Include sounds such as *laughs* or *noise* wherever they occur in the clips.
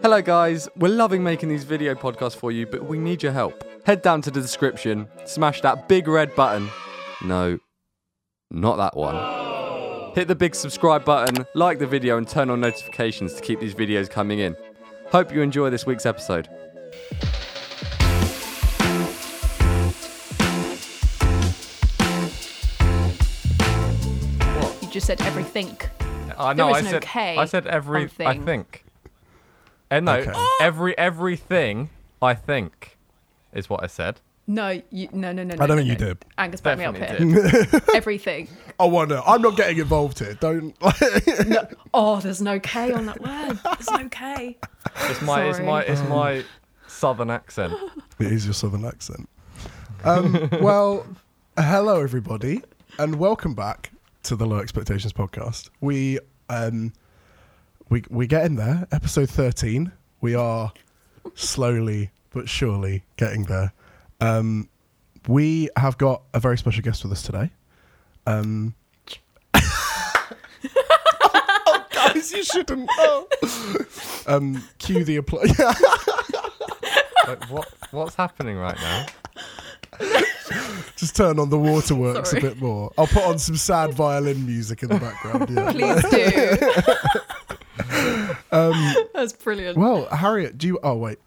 Hello, guys. We're loving making these video podcasts for you, but we need your help. Head down to the description, smash that big red button. No, not that one. Hit the big subscribe button, like the video, and turn on notifications to keep these videos coming in. Hope you enjoy this week's episode. You just said everything. I know. There I is no said. K I said every. I think. And no, Okay. *gasps* every everything. I think, is what I said. No, you, no, no, no, no. I don't no, think you did. Angus, back me up Definitely here. *laughs* Everything. I wonder. I'm not getting involved here. Don't. *laughs* Oh, there's no K on that word. There's no K. It's my. It's my. It's my southern accent. it is your southern accent. Um, well, hello everybody, and welcome back to the Low Expectations podcast. We um, we we get in there, episode thirteen. We are slowly but surely getting there. Um, we have got a very special guest with us today. Um, oh, guys, you shouldn't. *laughs* Oh. Um, cue the applause. *laughs* Like, what? What's happening right now? Just turn on the waterworks Sorry. a bit more. I'll put on some sad violin music in the background. Yeah. Please do. *laughs* Um, *laughs* That's brilliant. well, Harriet, do you? Oh wait,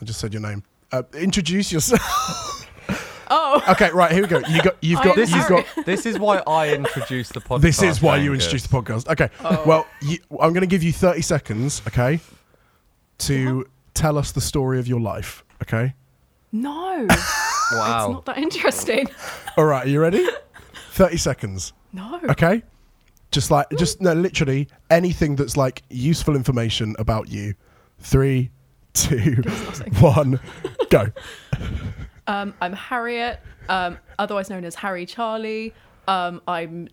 I just said your name. Uh, introduce yourself. Oh, *laughs* okay, right here we go. You got. You've got. am You've got. This is why I introduced the podcast. *laughs* This is why you Angus. introduced the podcast. Okay. Oh. Well, you, I'm going to give you 30 seconds. Okay. To tell us the story of your life. Okay. no. Wow. It's not that interesting. All right. Are you ready? 30 seconds. No. Okay. Just like, just no, literally anything that's like useful information about you. Three, two, one, go. *laughs* Um, I'm Harriet, um, otherwise known as Harri Charli. Um, I'm,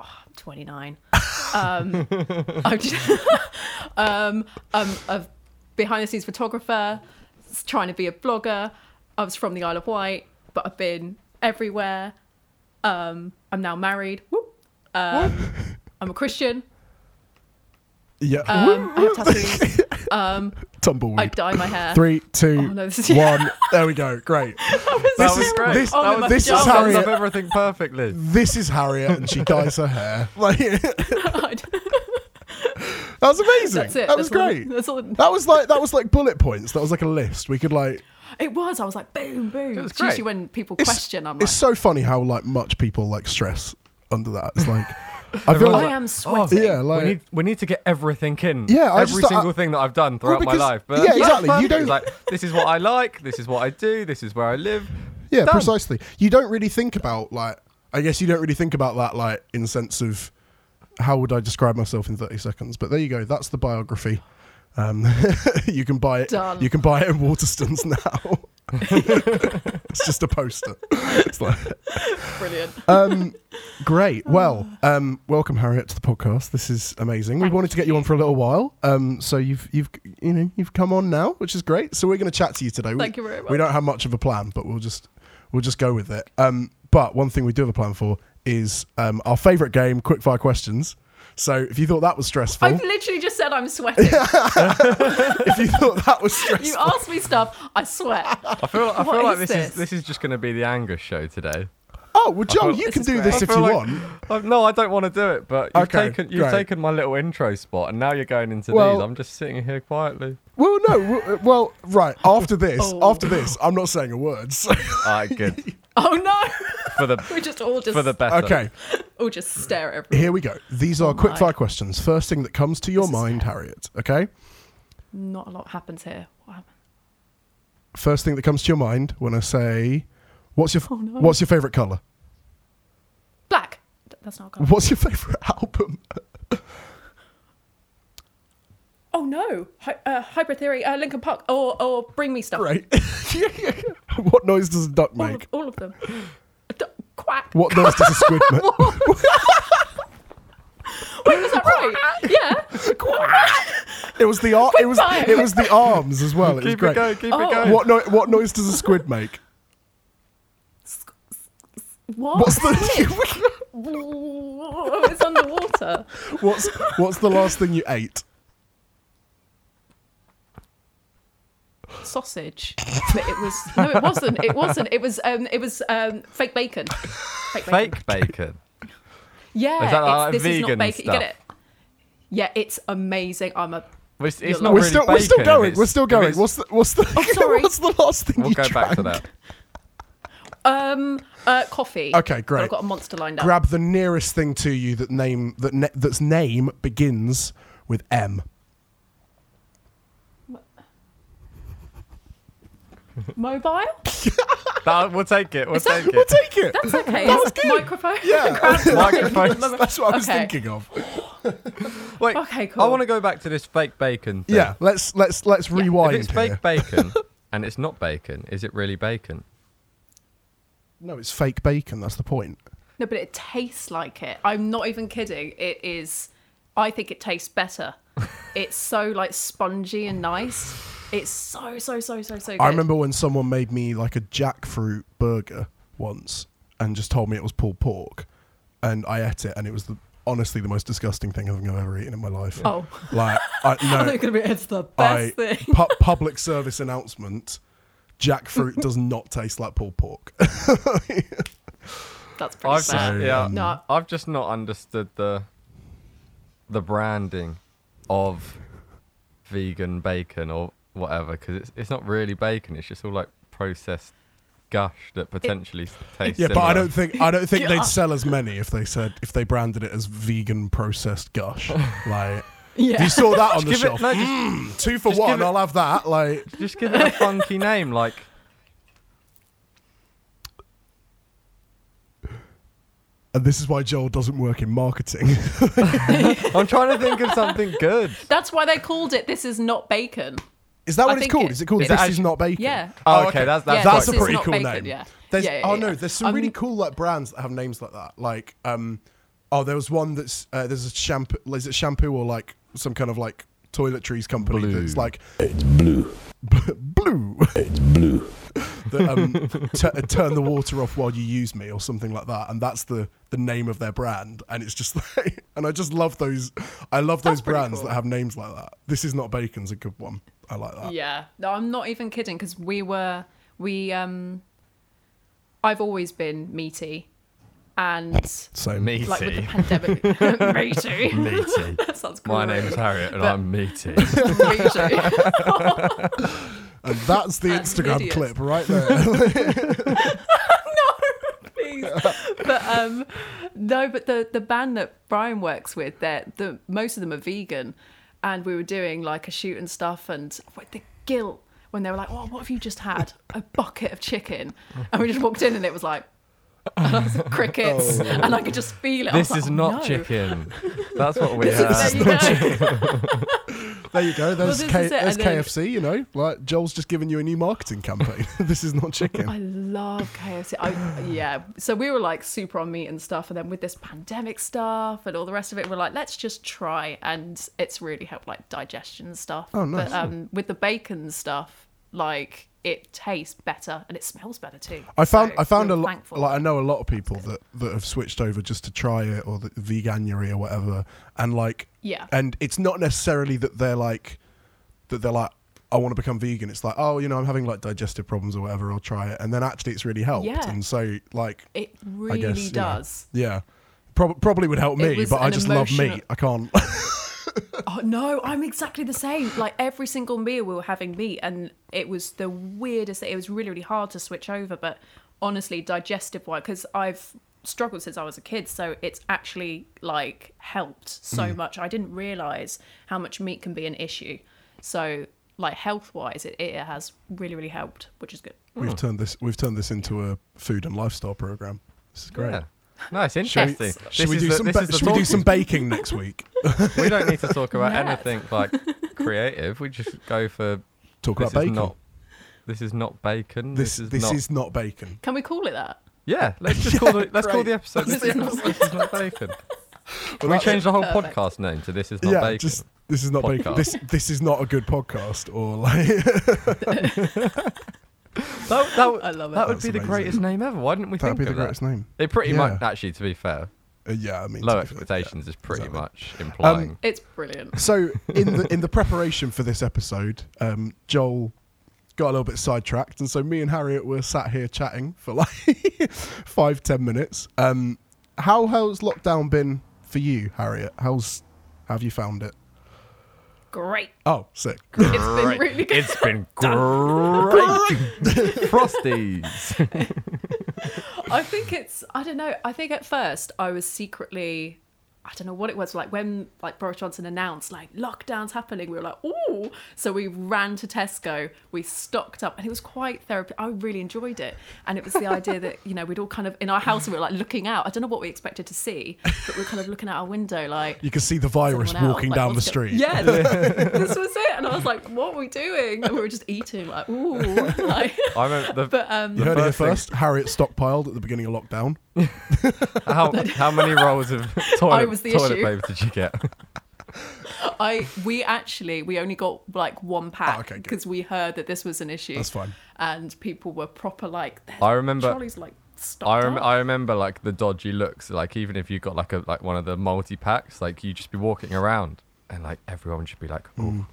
oh, I'm 29. Um, *laughs* I'm, just, *laughs* um, I'm a behind the scenes photographer, trying to be a blogger. I was from the Isle of Wight, but I've been everywhere. Um, I'm now married. Um, *laughs* I'm a Christian. Yeah. Um, I have tattoos. *laughs* Um, Tumbleweed. I dye my hair. Three, two, Oh, no, this is- one. There we go. Great. *laughs* That This was is great. this, Oh, that was, this is pajamas. that sums Harriet. up everything perfectly. This is Harriet, and she dyes her hair. Like that That's was amazing. it. That was That's all- great. that's all- That was like that was like bullet points. That was like a list. We could like. It was. I was like, boom, boom. It was It's usually great. when people It's, question, I'm like, it's so funny how like much people like stress under that. It's like I feel like I am sweating. yeah, like we need we need to get everything in. Yeah, I every just- I- single thing that I've done throughout because- my life. But yeah, exactly. You don't- It's like this is what I like. This is what I do. This is where I live. yeah, Done. precisely. You don't really think about like. I guess you don't really think about that like in the sense of how would I describe myself in thirty seconds. But there you go. That's the biography. Um, *laughs* you can buy it. Done. You can buy it in Waterstones *laughs* now. *laughs* it's just a poster. It's like, Brilliant. um, great. *laughs* Well, um, welcome Harriet to the podcast. This is amazing. We wanted to get you on for a little while. Um, so you've you've you know you've come on now, which is great. So we're going to chat to you today. Thank we, you very much. We don't have much of a plan, but we'll just we'll just go with it. Um, but one thing we do have a plan for is um, our favourite game, quickfire questions. So if you thought that was stressful, I've literally just said I'm sweating. *laughs* if you thought that was stressful, you ask me stuff, I sweat. I feel I feel like is this, this? is this is just going to be the Angus show today. oh well, Joe, feel- you can do great. this if you like- want. Uh, no, I don't want to do it, but you've Okay, taken you've great. taken my little intro spot, and now you're going into Well- these. I'm just sitting here quietly. Well, no, well, well, right after this, *laughs* Oh. after this, I'm not saying a word. So. All right, good *laughs* Oh no! For the *laughs* We just all just for the better. Okay, all just stare at everyone. here we go. These are Oh quick fire questions. First thing that comes to your This is mind, Harriet. Okay. Not a lot happens here. What happened? First thing that comes to your mind when I say, "What's your Oh, no. What's your favorite color? Black. Th- That's not a colour. What's your favorite *laughs* album?" Oh no! Hy- uh, Hybrid Theory, uh, Linkin Park, or or Bring Me Stuff. Right. *laughs* what noise does a duck All make? of, all of them. D- quack. What noise does a squid *laughs* make? Wait, was that right? yeah. It was the ar- it was fire. it was the arms as well. It was Keep great. it going. Keep Oh. it going. What no- what noise does a squid make? What? What's the *laughs* it's underwater. what's what's the last thing you ate? Sausage, but it was no, it wasn't. It wasn't. It was um, it was um, fake bacon. Fake bacon. Fake bacon. Yeah, Is that it's, like this is not bacon. You get it? Yeah, it's amazing. I'm a. It's, it's not we're really still we're still going. We're still going. What's the what's the Oh, sorry. *laughs* what's the last thing We'll you go back to that. Um, uh, coffee. Okay, But great. I've got a monster lined up. Grab the nearest thing to you that name that ne- that's name begins with M. Mobile. *laughs* That- we'll take it. We'll Is that- take We'll it. take it. That's okay. That was good. Microphone. Yeah. *laughs* Microphones. *laughs* That's what I was Okay. thinking of. Wait. Okay, cool. I want to go back to this fake bacon. Thing. Yeah, let's let's let's If rewind it's here. fake bacon and it's not bacon, is it really bacon? No, it's fake bacon. That's the point. No, but it tastes like it. I'm not even kidding. It is. I think it tastes better. it's so like spongy and nice. It's so so so so so good. I remember when someone made me like a jackfruit burger once and just told me it was pulled pork, and I ate it, and it was the honestly the most disgusting thing I think I've ever eaten in my life. Oh, *laughs* Like, I, *laughs* I no, think gonna be it's the I, best thing. pu- public service announcement: jackfruit does *laughs* not taste like pulled pork. That's pretty I've just, bad. yeah, um, No. I've just not understood the the branding of vegan bacon or whatever because it's it's not really bacon. It's just all like processed gush that potentially *laughs* tastes. yeah, but I don't think I don't think Yeah. they'd sell as many if they said if they branded it as vegan processed gush. *laughs* like, if Yeah. you saw that *laughs* on the Give shelf, it, no, just, mm, two for just one, it- I'll have that. Like, just give it a funky name like and this is why Joel doesn't work in marketing. I'm trying to think of something good. That's why they called it. This is not bacon. Is that I what it's called? it- Is it called Is This it Is actu- Not Bacon? Yeah. Oh, okay, that's that's Yeah, That's a pretty cool bacon, name. yeah. There's, Yeah, yeah, oh yeah. no, there's some really Um, cool like brands that have names like that. Like, um, oh, there was one that's uh, there's a shampoo. Is it shampoo or like some kind of like toiletries company Blue. that's like it's blue, blue, it's blue. *laughs* that um, t- turn the water off while you use me or something like that, and that's the the name of their brand. And it's just *laughs* like, and I just love those. I love those That's pretty brands cool. that have names like that. This is not bacon's a good one. I like that. Yeah. No, I'm not even kidding because we were we um I've always been meaty and so Meaty. like with the pandemic *laughs* *laughs* meaty. meaty. *laughs* that sounds cool. My name is Harriet and But- I'm meaty. meaty. And that's the Instagram clip right there. no, Please. but um no, but the the band that Brian works with, they're the most of them are vegan and we were doing like a shoot and stuff and with the guilt when they were like, "Oh, what have you just had? A bucket of chicken?" And we just walked in and it was like and I was like, crickets, and I could just feel it. This was like, is "Oh, not no." chicken. That's what we This is- have. there you go. *laughs* There you go. There's, this K- there's and then- KFC. You know, like Joel's just given you a new marketing campaign. *laughs* this is not chicken. I love KFC. I, yeah. So we were like super on meat and stuff. And then with this pandemic stuff and all the rest of it, we're like, let's just try. And it's really helped like digestion and stuff. Oh, nice. But um, with the bacon stuff, like it tastes better and it smells better too. I found So I found a lot. Like I know a lot of people that that have switched over just to try it or the veganuary or whatever, and like Yeah. and it's not necessarily that they're like that they're like I want to become vegan. It's like oh you know I'm having like digestive problems or whatever. I'll try it, and then actually it's really helped. Yeah. And so like It I really guess does. yeah. Prob- probably would help me, but I just love emotional- meat. I can't. *laughs* Oh no, I'm exactly the same. Like every single meal we were having meat, and it was the weirdest. It was really, really hard to switch over. But honestly, digestive wise, because I've struggled since I was a kid, so it's actually like helped so Mm. much. I didn't realize how much meat can be an issue. So like health wise, it, it has really, really helped, which is good. we've turned this we've turned this into a food and lifestyle program. This is great. Yeah. No, it's Shall we, interesting. shall we do the- some ba- is we do some baking next week? *laughs* we don't need to talk about *laughs* Yes. anything like creative. We just go for Talk about bacon. not. This is not bacon. this This, is this not. is not bacon. Can we call it that? Yeah, let's just *laughs* call the let's call the episode. This, This is, is not, not this is not bacon. Can we that- change the whole Perfect. podcast name to "This is not yeah, bacon"? just this is not bacon. This this is not a good podcast. Or like *laughs* That, that, would- I love it. That would That's be the amazing. greatest name ever. Why didn't we think? that'd think be the of that? greatest name. It pretty Yeah. much, actually, to be fair, Uh, yeah, I mean low to be fair, expectations yeah, is pretty exactly. much implying. It's brilliant. So in the in the preparation for this episode, um, Joel got a little bit sidetracked, and so me and Harriet were sat here chatting for like *laughs* five ten minutes. Um, how has lockdown been for you, Harriet? How's have you found it? Great. Oh, sick. *laughs* It's been really good. It's been *laughs* great. Frosties. *laughs* I think it's I don't know. I think at first I was secretly I don't know what it was like when like Boris Johnson announced like lockdowns happening. We were like, oh! So we ran to Tesco, we stocked up, and it was quite therapy. I really enjoyed it, and it was the idea that you know we'd all kind of in our house we were like looking out. I don't know what we expected to see, but we are kind of looking out our window like. You can see the virus someone else, walking like, down the what's go- street. Yeah, *laughs* this was it, and I was like, "What are we doing?" And we were just eating, like, "Ooh!" *laughs* Like, I remember the, but um, You heard it first thing- first. Harriet stockpiled at the beginning of lockdown. How how many rolls of *laughs* toilet, was toilet issue. paper did you get? I we actually we only got like one oh, pack Oh, okay, because we heard that this was an issue. That's fine. And people were proper like. "There's I remember- Trolleys like I, rem- I remember like the dodgy looks. Like even if you got like a like one of the multi packs, like you just be walking around and like everyone should be like, "Oh,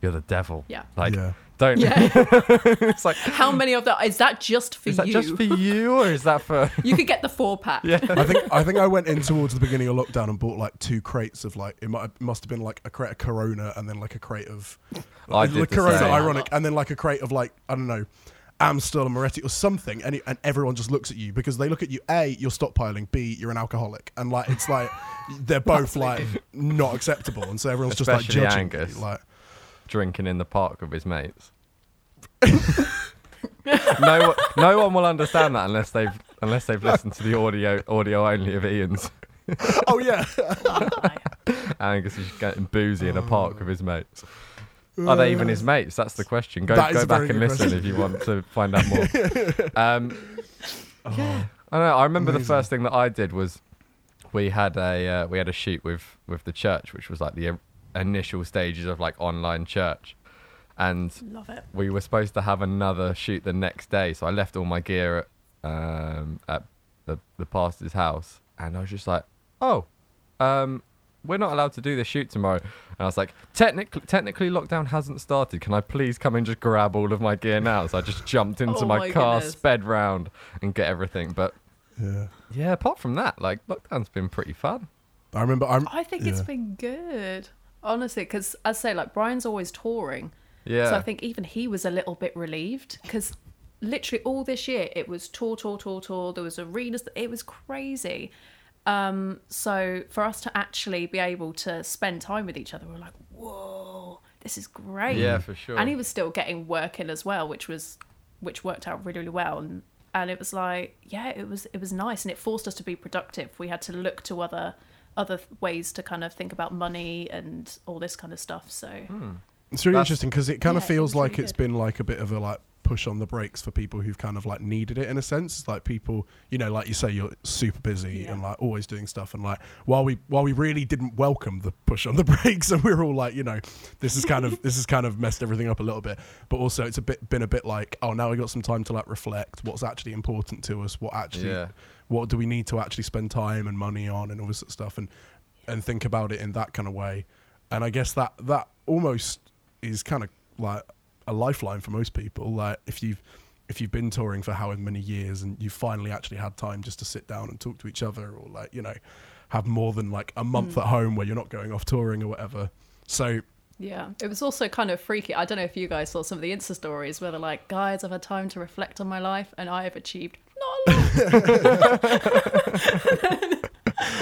you're the devil." Yeah. Like Yeah. Don't. Yeah. *laughs* it's like How many of that is that just for you? is you? that just for you or is that for? *laughs* you could get the four pack. Yeah. I think I think I went in towards the beginning of lockdown and bought like two crates of like it might it must have been like a crate of Corona and then like a crate of I the did the Corona same. ironic and then like a crate of like I don't know Amstel and Moretti or something and, it- and everyone just looks at you because they look at you a you're stockpiling b you're an alcoholic and like it's like they're *laughs* both like not acceptable and so everyone's just like judging Angus. you, like drinking in the park with his mates. no, one- no one will understand that unless they've unless they've listened to the audio audio only of Ian's. oh yeah *laughs* Angus is getting boozy in a park with his mates. Are they even his mates? That's the question. Go That is go a back and good listen question. if you want to find out more. *laughs* um, *laughs* yeah, I don't know. I remember the first thing that I did was we had a uh, we had a shoot with with the church, which was like the i- initial stages of like online church, and Love it. we were supposed to have another shoot the next day. So I left all my gear at, um, at the, the pastor's house. And I was just like, oh, um, we're not allowed to do this shoot tomorrow. And I was like, technically, technically lockdown hasn't started. Can I please come and just grab all of my gear now? So I just jumped into Oh my, my car, goodness. sped round and get everything. But yeah yeah, apart from that, like lockdown's been pretty fun. I remember I'm I think it's been good, honestly, because I say like Brian's always touring, Yeah. so I think even he was a little bit relieved because literally all this year it was tour, tour, tour, tour. There was arenas. It was crazy. Um, so for us to actually be able to spend time with each other, we were like, whoa, this is great. Yeah, for sure. And he was still getting work in as well, which was which worked out really, really well. And and it was like, yeah, it was it was nice, and it forced us to be productive. We had to look to other other ways to kind of think about money and all this kind of stuff. So hmm. It's really That's- interesting because it kind of Yeah, it feels was like really it's good. been like a bit of a like push on the brakes for people who've kind of like needed it in a sense. It's like people, you know, like you say, you're super busy Yeah. and like always doing stuff. And like while we while we really didn't welcome the push on the *laughs* brakes, and we are all like, you know, this is kind of *laughs* this has kind of messed everything up a little bit. But also, it's a bit been a bit like, oh, now we got some time to like reflect. What's actually important to us? What actually, Yeah. What do we need to actually spend time and money on, and all this sort of stuff, and and think about it in that kind of way. And I guess that that almost is kind of like a lifeline for most people. Like if you've if you've been touring for however many years and you finally actually had time just to sit down and talk to each other, or like you know have more than like a month mm. at home where you're not going off touring or whatever. So yeah, it was also kind of freaky. I don't know if you guys saw some of the Insta stories where they're like, guys, I've had time to reflect on my life, and I have achieved not a lot. *laughs*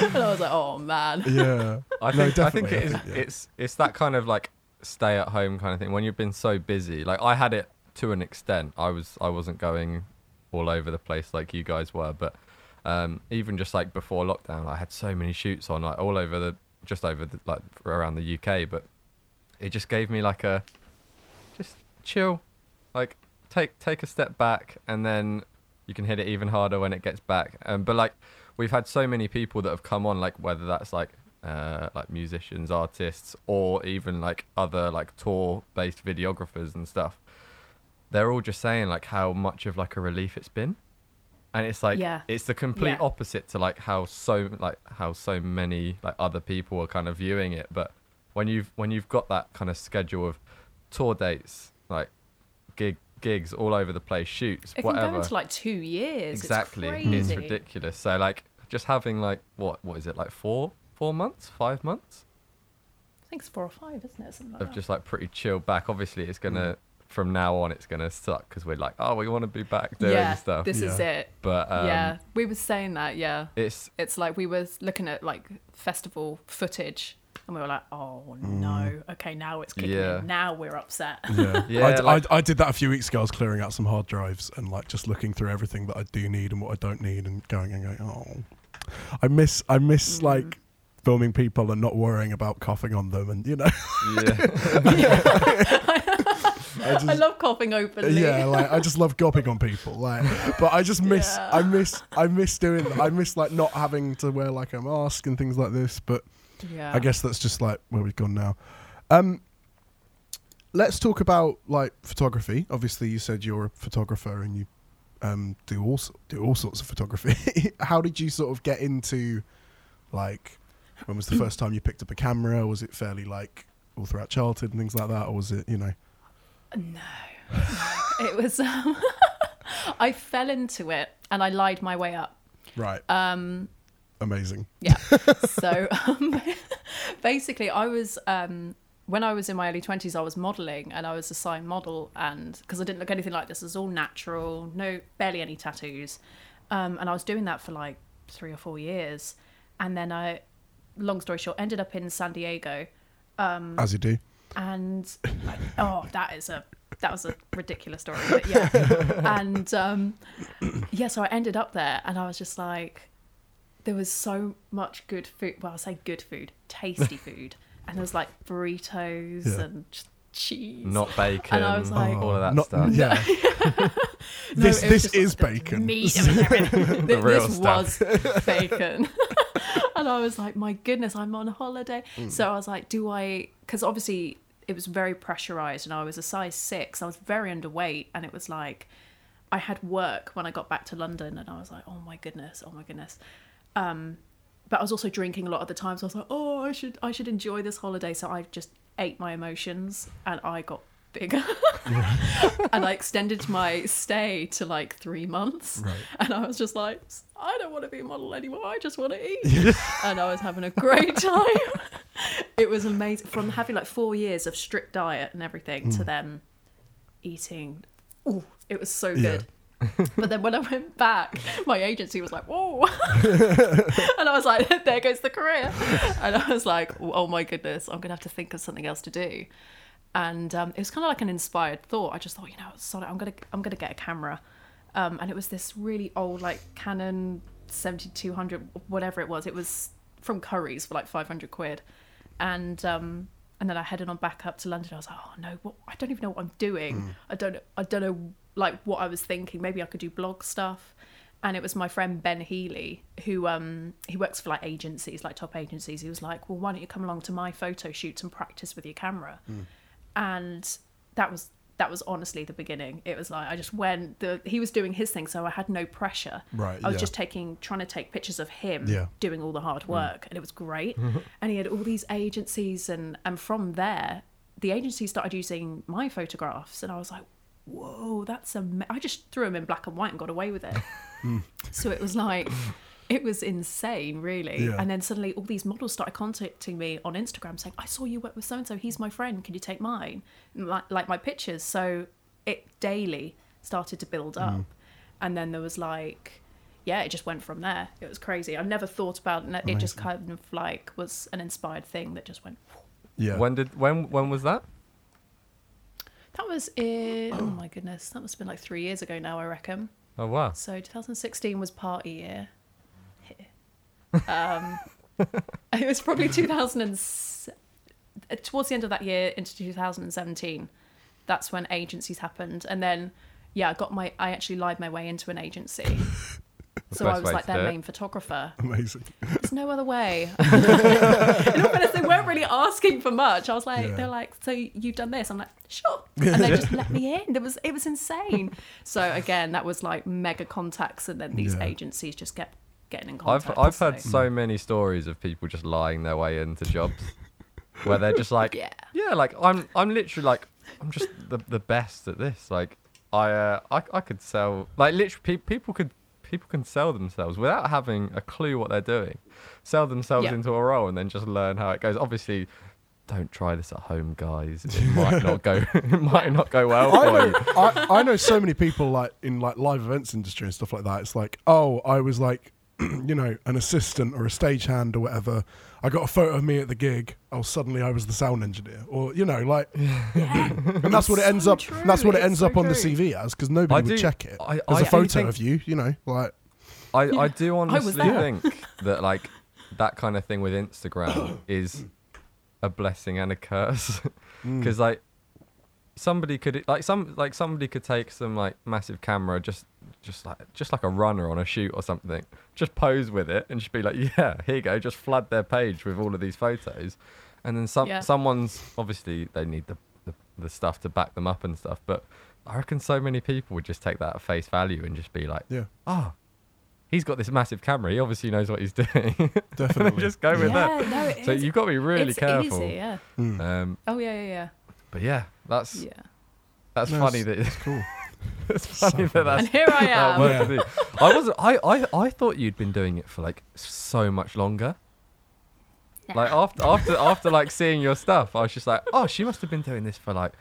and I was like, oh man. yeah, I No, think I think definitely, I is. think, yeah. It's it's that kind of like stay at home kind of thing when you've been so busy. Like I had it to an extent. I was I wasn't going all over the place like you guys were, but um, even just like before lockdown, I had so many shoots on like all over the just over the, like around the UK. But it just gave me like a just chill, like take take a step back and then you can hit it even harder when it gets back. Um, but like we've had so many people that have come on, like whether that's like uh, like musicians, artists, or even like other like tour based videographers and stuff. They're all just saying like how much of like a relief it's been. And it's like Yeah. it's the complete Yeah. opposite to like how so like how so many like other people are kind of viewing it. But when you've when you've got that kind of schedule of tour dates, like gig gigs all over the place, shoots, It can go whatever. into like two years. exactly, It's, crazy. ridiculous. So like, just having like what what is it like four four months, five months I think it's four or five, isn't it? Something like of that. just like pretty chilled back. Obviously, it's gonna from now on it's gonna suck because we're like, oh, we want to be back doing yeah, stuff. this is it. but um, yeah, we were saying that. Yeah, it's it's like we were looking at like festival footage, and we were like, "Oh no, okay, now it's kicking Yeah. in. Now we're upset." Yeah, *laughs* Yeah, I, d- like- I, I did that a few weeks ago. I was clearing out some hard drives and like just looking through everything that I do need and what I don't need, and going and going. Oh, I miss I miss Mm. like filming people and not worrying about coughing on them, and you know, yeah. *laughs* *laughs* I just, I love coughing openly. yeah, like I just love gopping on people. Like, but I just miss Yeah. I miss I miss doing I miss like not having to wear like a mask and things like this. But yeah. I guess that's just like where we've gone now. Um, let's talk about like photography. Obviously, you said you're a photographer and you um, do all do all sorts of photography. *laughs* How did you sort of get into like when was the first time you picked up a camera? Was it fairly like all throughout childhood and things like that, or was it you know? No, *laughs* it was. Um, *laughs* I fell into it and I lied my way up. Right, Um, amazing. yeah. *laughs* so um, *laughs* basically, I was um, when I was in my early twenties, I was modelling and I was a signed model, and because I didn't look anything like this, it was all natural, no barely any tattoos, um, and I was doing that for like three or four years, and then I, long story short, ended up in San Diego, um, As you do. and *laughs* oh that is a that was a ridiculous story but yeah and um yeah so i ended up there and i was just like there was so much good food well i say good food tasty *laughs* food and there was like burritos Yeah. and just cheese not bacon. *laughs* And I was like- all of that Not- stuff. Yeah. *laughs* No, this this is like the bacon. meat and everything. Th- real this stuff. was bacon. and I was like, my goodness, I'm on holiday. Mm. So I was like, do I? Because obviously it was very pressurized, and I was a size six. I was very underweight, and it was like I had work when I got back to London, and I was like, oh my goodness, oh my goodness. Um, but I was also drinking a lot of the time, so I was like, oh, I should, I should enjoy this holiday. So I just ate my emotions, and I got bigger. *laughs* and I extended my stay to like three months. Right. And I was just like, I don't want to be a model anymore. I just want to eat. *laughs* and I was having a great *laughs* time. it was amazing. From having like four years of strict diet and everything to then eating. Ooh, it was so Yeah. *laughs* but then when I went back, my agency was like, whoa. *laughs* and I was like, *laughs* there goes the career. And I was like, oh my goodness, I'm going to have to think of something else to do. And um, it was kind of like an inspired thought. I just thought, you know, sorry, I'm gonna I'm gonna get a camera, um, and it was this really old like Canon 7200 whatever it was. It was from Curry's for like 500 quid, and um, and then I headed on back up to London. I was like, oh no, what, I don't even know what I'm doing. I don't I don't know like what I was thinking. Maybe I could do blog stuff. And it was my friend Ben Healy who um he works for like agencies, like top agencies. He was like, well, why don't you come along to my photo shoots and practice with your camera? and that was that was honestly the beginning it was like i just went the he was doing his thing so i had no pressure Right, i was yeah. just taking trying to take pictures of him Yeah. doing all the hard work and it was great *laughs* and he had all these agencies and and from there the agency started using my photographs and i was like whoa that's a i just threw them in black and white and got away with it. *laughs* Hmm. So it was like it was insane really. Yeah. and then suddenly all these models started contacting me on instagram saying i saw you work with so and so he's my friend. Can you take mine? Like, like my pictures. So it daily started to build up. Hmm. And then there was like yeah it just went from there. It was crazy. I never thought about it. It just kind of like was an inspired thing that just went Yeah. When did when when was that? That was in oh my goodness that must have been like three years ago now i reckon Oh wow. So 2016 was party year. *laughs* Um, it was probably 2000 and s- towards the end of that year into 2017. That's when agencies happened, and then yeah, I got my I actually lied my way into an agency. *laughs* So I was like their main photographer. Amazing. There's no other way. *laughs* *laughs* In all fairness, they weren't really asking for much. I was like, Yeah. they're like, so you've done this? I'm like, sure. *laughs* And they just let me in. It was it was insane. So again, that was like mega contacts, and then these Yeah. agencies just kept getting in contact. I've contact. I've heard so- so many stories of people just lying their way into jobs where they're just like Yeah. yeah like I'm I'm literally like I'm just the the best at this like I, uh, I I could sell like literally pe- people could people can sell themselves without having a clue what they're doing. Sell themselves Yeah. into a role and then just learn how it goes. Obviously, don't try this at home, guys. It *laughs* might not go. *laughs* It might not go well I know, you. I, I know so many people like in like live events industry and stuff like that. It's like, oh, I was like, *clears throat* you know, an assistant or a stagehand or whatever. I got a photo of me at the gig. Oh, suddenly I was the sound engineer, or you know, like, *laughs* and that's what it ends so up. true. That's what it It's ends so up on the. CV as because nobody I would do- check it. I- There's I a photo think- of you, you know, like. I, I do honestly there. think *laughs* that like that kind of thing with Instagram is a blessing and a curse Mm. because like somebody could like some like somebody could take some like massive camera just just like just like a runner on a shoot or something just pose with it and just be like *laughs* yeah here you go just flood their page with all of these photos and then some Yeah. someone's obviously they need the, the the stuff to back them up and stuff but I reckon so many people would just take that at face value and just be like Yeah, oh, he's got this massive camera. He obviously knows what he's *laughs* doing. and definitely. *laughs* just go with yeah, that. no, it So is. you've got to be really it's careful. Easy, yeah. Mm. Um, Oh yeah, yeah, yeah. but yeah, that's yeah. Yeah. that's No, funny it's- that cool. *laughs* it's funny So that that's And here I am. worked Yeah. with you. I was I, I I thought you'd been doing it for like so much longer. Like after after after like seeing your stuff, I was just like, oh, she must have been doing this for like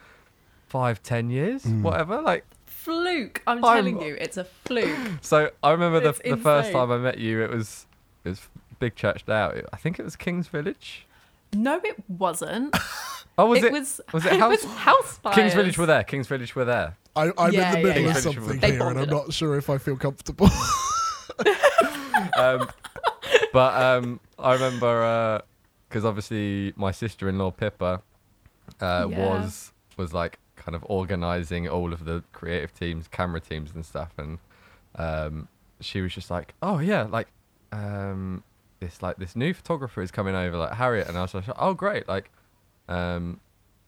five, ten years, Mm. whatever. Like Fluke. I'm, I'm- telling you, it's a fluke. *laughs* So I remember the It's the first time I met you, it was it was Big Church Day Out. I think it was King's Village. No, it wasn't. *laughs* Oh, was it? was. was it *laughs* it House- was Housefires. King's Village were there. King's Village were there. I, I'm Yeah, in the middle yeah. of something They here, and I'm bonded. not sure if I feel comfortable. *laughs* Um, but um, I remember because obviously my sister-in-law Pippa uh, Yeah. was was like kind of organizing all of the creative teams, camera teams, and stuff, and um, she was just like, "Oh yeah, like um, this like this new photographer is coming over, like Harriet," and I was like, "Oh great, like." Um,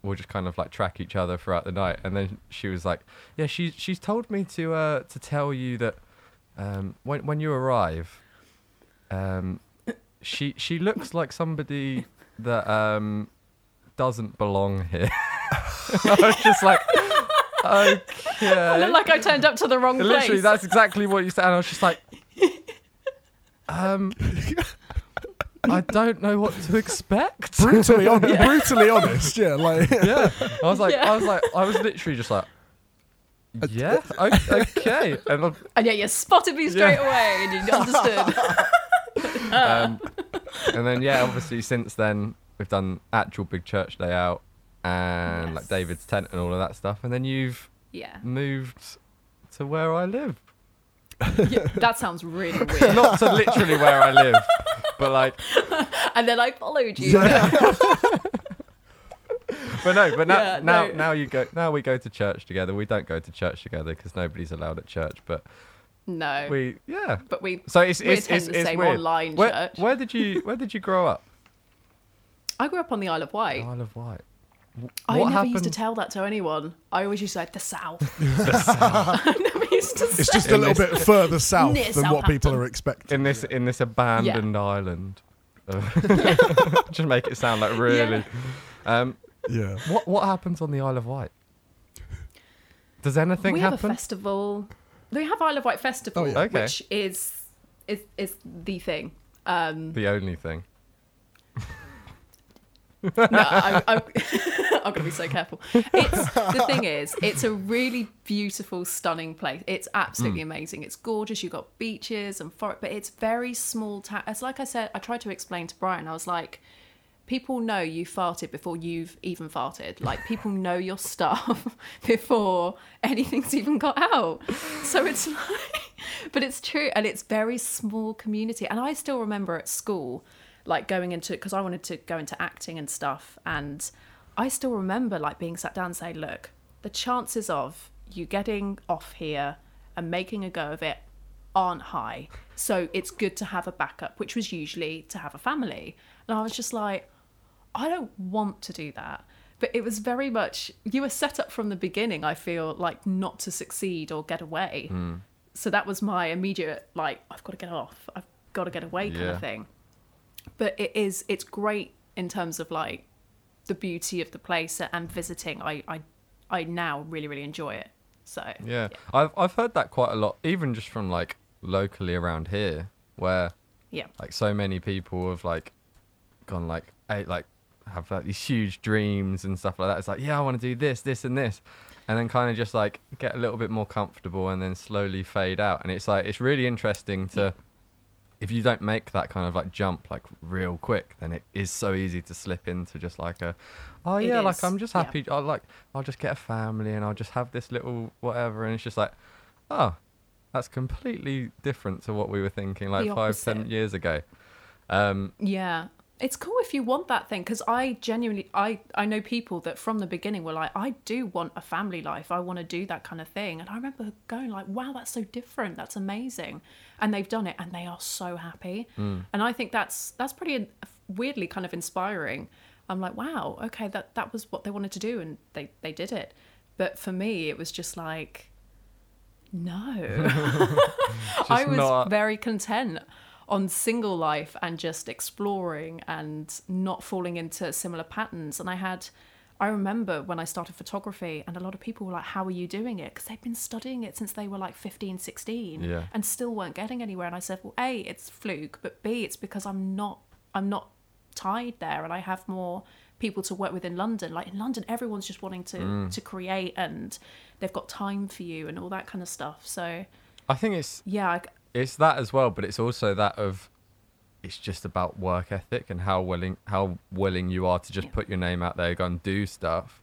we'll just kind of like track each other throughout the night, and then she was like, "Yeah, she she's told me to uh to tell you that um when when you arrive, um, she she looks like somebody that um doesn't belong here." *laughs* I was just like, *laughs* I "Okay." look like I turned up to the wrong place. Literally, that's exactly what you said, and I was just like, *laughs* um. I don't know what to expect. *laughs* brutally *laughs* honest, brutally honest. Yeah, like *laughs* yeah. I was like, Yeah. I was like, I was literally just like, yeah, okay. And I'm- and yeah, you spotted me straight Yeah. away and you understood. um, and then yeah, obviously since then we've done actual big church day out and like David's tent and all of that stuff, and then you've yeah. moved to where I live. yeah. That sounds really weird. Not to literally where I live, but like, *laughs* and then I followed you. *laughs* but no, but now Yeah, now no. now you go now we go to church together. We don't go to church together because nobody's allowed at church, but No. we yeah. but we So it's we it's attend it's, the it's same weird. online where, church. where did you where did you grow up? *laughs* I grew up on the Isle of Wight. Isle of Wight. W- I what never happened? used to tell that to anyone. I always used to say the South. I never used to it's say just a In little bit further south Near than what people are expecting. in this in this abandoned island. Uh, *laughs* *laughs* just make it sound like really. Um, Yeah, what what happens on the Isle of Wight? Does anything we have a happen? festival. We have Isle of Wight Festival, Oh, yeah. Okay. which is is is the thing. Um, the only thing. No, I, I, *laughs* I'm gonna be so careful. It's the thing is, it's a really beautiful, stunning place. It's absolutely hmm. amazing. It's gorgeous. You've got beaches and forest, but it's very small town. It's like I said. I tried to explain to Brian. I was like, people know you farted before you've even farted. Like people know your stuff *laughs* before anything's even got out. So it's *laughs* like, but it's true, and it's very small community. And I still remember at school, like going into because I wanted to go into acting and stuff, and I still remember like being sat down and say, look, the chances of you getting off here and making a go of it aren't high. So it's good to have a backup, which was usually to have a family. And I was just like, I don't want to do that. But it was very much, you were set up from the beginning, I feel like not to succeed or get away. Hmm. So that was my immediate, like, I've got to get off, I've got to get away kind Yeah. of thing. But it is, it's great in terms of like the beauty of the place and visiting. I, I, I now really, really enjoy it. So Yeah. I've I've heard that quite a lot, even just from like locally around here, where yeah, like so many people have like gone like hey, like have like these huge dreams and stuff like that. It's like, yeah, I want to do this, this, and this, and then kind of just like get a little bit more comfortable and then slowly fade out. And it's like it's really interesting to. If you don't make that kind of like jump like real quick, then it is so easy to slip into just like a, oh yeah, like I'm just yeah. happy. I'll like I'll just get a family and I'll just have this little whatever, and it's just like, oh, that's completely different to what we were thinking like five, ten years ago. Um, Yeah. It's cool if you want that thing because I genuinely I I know people that from the beginning were like I do want a family life. I want to do that kind of thing. And I remember going like wow that's so different. That's amazing. And they've done it and they are so happy. Mm. And I think that's that's pretty weirdly kind of inspiring. I'm like wow okay that that was what they wanted to do and they they did it. But for me it was just like no. *laughs* *laughs* I was not- very content on single life and just exploring and not falling into similar patterns. And I had, I remember when I started photography, and a lot of people were like, How are you doing it? Because they've been studying it since they were like 15, 16 Yeah. and still weren't getting anywhere. And I said, Well, A, it's fluke, but B, it's because I'm not, I'm not tied there and I have more people to work with in London. Like in London, everyone's just wanting to, mm. to create and they've got time for you and all that kind of stuff. So, I think it's yeah, I, it's that as well, but it's also that of it's just about work ethic and how willing how willing you are to just Yeah. put your name out there, go and do stuff.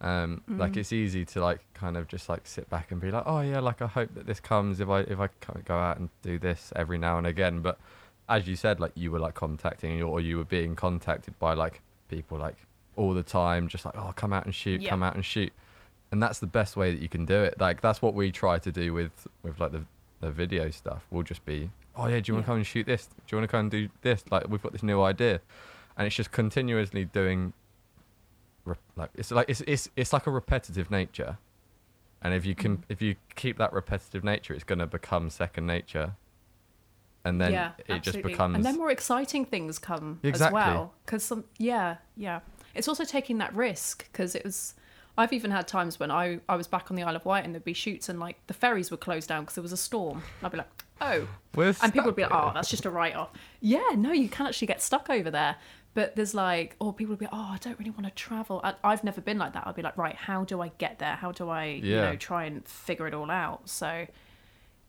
Um, Mm. Like it's easy to like kind of just like sit back and be like, oh yeah, like I hope that this comes if I if I of go out and do this every now and again. But as you said, like you were like contacting or you were being contacted by like people like all the time, just like oh come out and shoot, Yeah. come out and shoot, and that's the best way that you can do it. Like that's what we try to do with with like the the video stuff. We'll just be oh yeah, do you want Yeah. to come and shoot this? Do you want to come and do this? Like we've got this new idea, and it's just continuously doing. Re- like it's like it's it's it's like a repetitive nature, and if you can Mm. if you keep that repetitive nature, it's going to become second nature, and then yeah, it just absolutely. becomes and then more exciting things come Exactly. as well because some yeah yeah it's also taking that risk because it was i've even had times when i i was back on the isle of wight and there'd be shoots and like the ferries were closed down because there was a storm. I'd be like oh. We're and people would be like oh that's just a write-off. Yeah no you can actually get stuck over there. But there's like or people would be oh i don't really want to travel. I, i've never been like that. I'd be like right how do i get there? How do i you Yeah. know try and figure it all out? So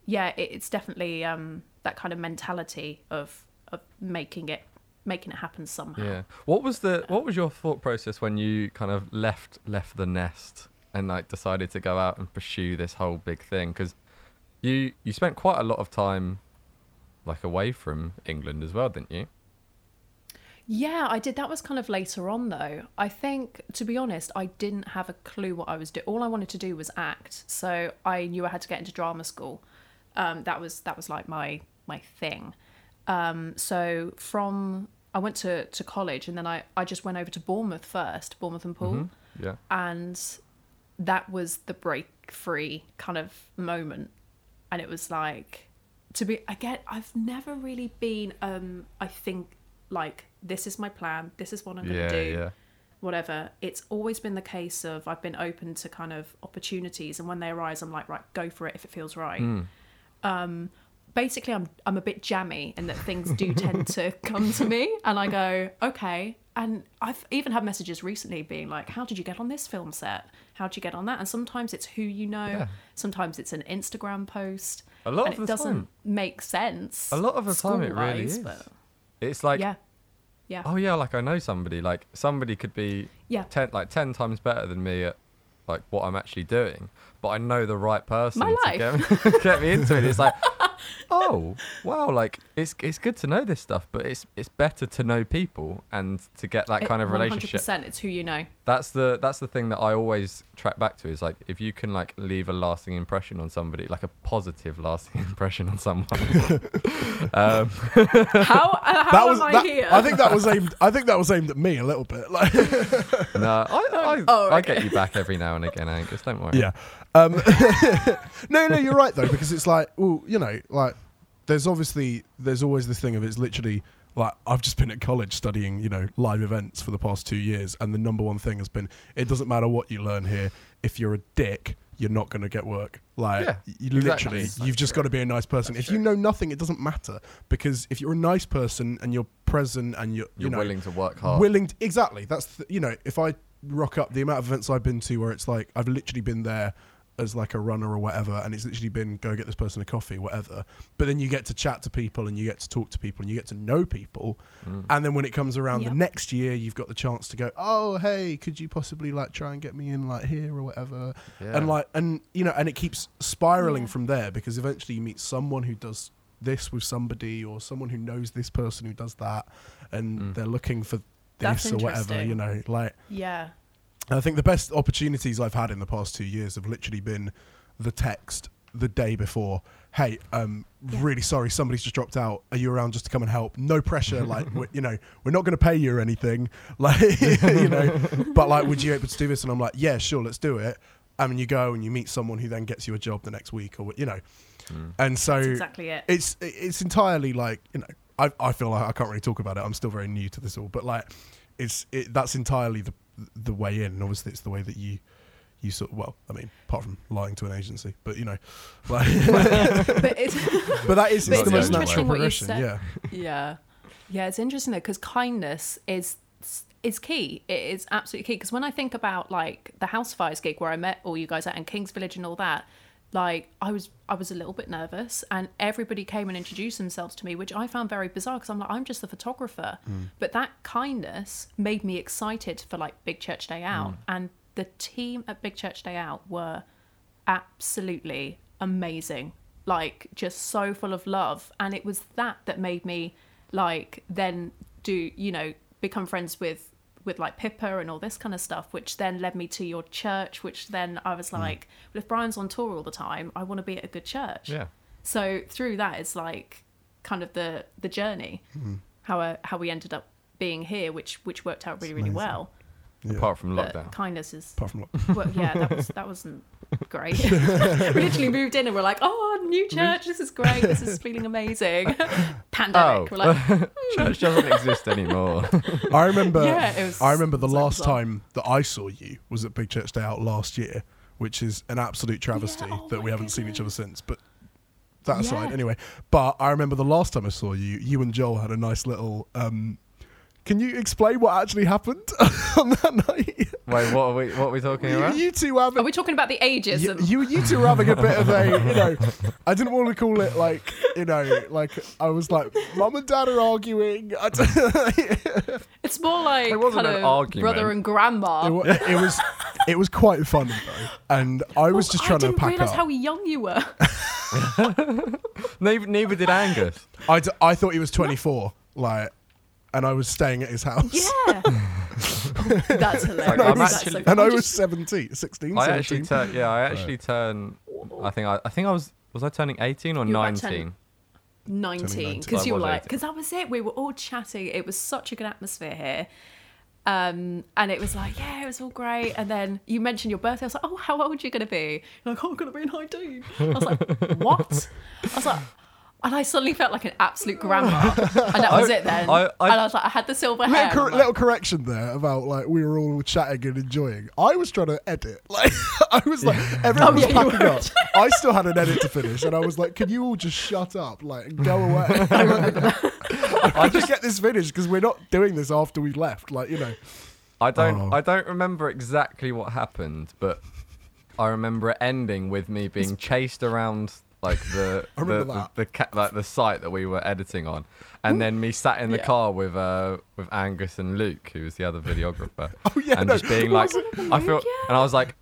yeah, it, it's definitely um, that kind of mentality of of making it making it happen somehow. Yeah. What was the what was your thought process when you kind of left left the nest and like decided to go out and pursue this whole big thing? Because you you spent quite a lot of time like away from England as well, didn't you? Yeah, I did. That was kind of later on, though. I think, to be honest, I didn't have a clue what I was doing. All I wanted to do was act, so I knew I had to get into drama school. Um, that was that was like my my thing. Um, so from I went to to college, and then I I just went over to Bournemouth first, Bournemouth and Poole. Mhm. Yeah. and that was the break free kind of moment and it was like to be again i've never really been um i think like this is my plan this is what i'm going Yeah, to do yeah. whatever it's always been the case of i've been open to kind of opportunities and when they arise i'm like right go for it if it feels right Mm. um basically i'm i'm a bit jammy in that things do tend to *laughs* come to me and i go okay and i've even had messages recently being like how did you get on this film set how did you get on that and sometimes it's who you know Yeah. sometimes it's an instagram post A lot and of it doesn't time. make sense A lot of the time it really is. but It's like yeah yeah oh yeah, like I know somebody. Like somebody could be yeah ten like ten times better than me at like what I'm actually doing, but I know the right person My to life. get me, *laughs* get me into it. It's like, *laughs* oh wow, like it's it's good to know this stuff, but it's it's better to know people and to get that kind of relationship. 100% it's who you know That's the that's the thing that I always track back to is like if you can like leave a lasting impression on somebody, like a positive lasting *laughs* impression on someone. *laughs* um, *laughs* how, uh, how that am was i that, here I think that was aimed. I think that was aimed at me a little bit. Like, no, I I, Oh, I get you back every now and again, Angus. Don't worry. yeah. Um, no, no, you're right though because it's like, well, you know, like there's obviously there's always this thing of it's literally like I've just been at college studying, you know, live events for the past two years, and the number one thing has been it doesn't matter what you learn here. If you're a dick, you're not going to get work. Like Yeah, you literally, exactly. you've just got to be a nice person. if you know nothing, it doesn't matter because if you're a nice person and you're present and you're you You're know willing to work hard. willing to, exactly that's the, you know if i rock up the amount of events i've been to where it's like i've literally been there as like a runner or whatever and it's literally been go get this person a coffee whatever but then you get to chat to people and you get to talk to people and you get to know people Mm. and then when it comes around Yep. the next year you've got the chance to go oh hey could you possibly like try and get me in like here or whatever Yeah. and like and you know and it keeps spiraling Yeah. from there because eventually you meet someone who does this with somebody or someone who knows this person who does that and Mm. they're looking for That's this or whatever you know like Yeah. I think the best opportunities i've had in the past two years have literally been the text the day before hey um Yeah. really sorry somebody's just dropped out. Are you around just to come and help? No pressure *laughs* like you know we're not going to pay you or anything. *laughs* Like you know but like would you be able to do this? And i'm like yeah sure let's do it. And then you go and you meet someone who then gets you a job the next week or you know. Mm. and so That's exactly it. it's it's entirely like you know I, I feel like I can't really talk about it. I'm still very new to this all but like it's it, that's entirely the the way in and obviously it's the way that you you sort of, well I mean apart from lying to an agency but you know *laughs* like but it's *laughs* but that is But it's the most natural interesting what you progression yeah. Yeah. Yeah it's interesting though because kindness is is key. It is absolutely key because when i think about like the Housefires gig where i met all you guys at and kings village and all that like i was i was a little bit nervous and everybody came and introduced themselves to me which i found very bizarre because i'm like i'm just the photographer. Hmm. But that kindness made me excited for like big church day out hmm. and the team at big church day out were absolutely amazing like just so full of love. And it was that that made me like then do you know become friends with with like pippa and all this kind of stuff which then led me to your church which then i was like well if brian's on tour all the time i want to be at a good church. Yeah. so through that it's like kind of the the journey how uh, how we ended up being here which which worked out really really well. Yeah Apart from but lockdown. kindness is apart from well, yeah, that was *laughs* that wasn't great. *laughs* we literally moved in and we're like, oh, new church, this is great, this is feeling amazing. *laughs* Pandemic, Oh. we're like, *laughs* Church doesn't exist anymore. I remember Yeah, it was- I remember the last bizarre. time that I saw you was at Big Church Day Out last year which is an absolute travesty oh that we haven't seen each other since but that Yeah. aside anyway but i remember the last time i saw you you and joel had a nice little um can you explain what actually happened *laughs* on that night Wait, what are we? What are we talking you, about? you two having are we talking about the ages? you, you you two were having a bit of a you *laughs* know i didn't want to call it like you know like i was like mum and dad are arguing I don't- *laughs* it's more like It wasn't kind an of argument. brother and grandma. it, wa- it was it was quite funny though and i was Oh, just trying I didn't to pack realize up how young you were. Neither, neither did Angus. I, d- I thought he was 24 like and i was staying at his house yeah, *laughs* that's hilarious. Like, I'm That's actually- so- and i was just- 17 16 I 17 actually turned. Yeah, I actually turned. I think I. I think I was. Was I turning 18 or You 19? 19 19. because you were like because that was it we were all chatting it was such a good atmosphere here um and it was like yeah it was all great and then you mentioned your birthday i was like oh how old are you gonna be you're like oh i'm gonna be 19 i was like what i was like and I suddenly felt like an absolute grandma, and that was *laughs* I- it then. I- I- and I was like, I had the silver hair. little, and cor- like, little correction there about like we were all chatting and enjoying. I was trying to edit. *laughs* Like I was like everyone Oh, was yeah, packing up. I still had an edit to finish, and I was like, "Can you all just shut up? Like and go away? *laughs* I just get this finished because we're not doing this after we left. Like you know, I don't. Oh. I don't remember exactly what happened, but I remember it ending with me being chased around like the *laughs* I the, the, the ca- like the site that we were editing on, and then me sat in the Yeah. car with uh with Angus and Luke, who was the other videographer, *laughs* Oh, yeah, and no, just being like, I feel, Luke? and I was like,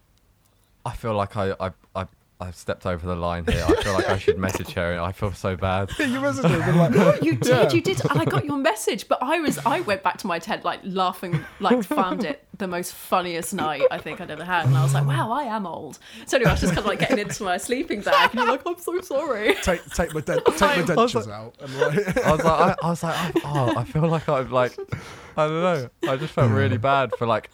I feel like I I I. I've stepped over the line here. I feel like I should message her. I feel so bad. *laughs* you messaged me and been like, You did, Yeah. you did, and I got your message. But I was, I went back to my tent like laughing, like found it the most funniest night I think I'd ever had, and I was like, wow, I am old. So anyway, I was just kind of like getting into my sleeping bag, and you're like, I'm so sorry. take take my dent- take my was dentures like- out and like. *laughs* I was like, I, I was like, oh, I feel like I'm like, I don't know. I just felt really bad for like,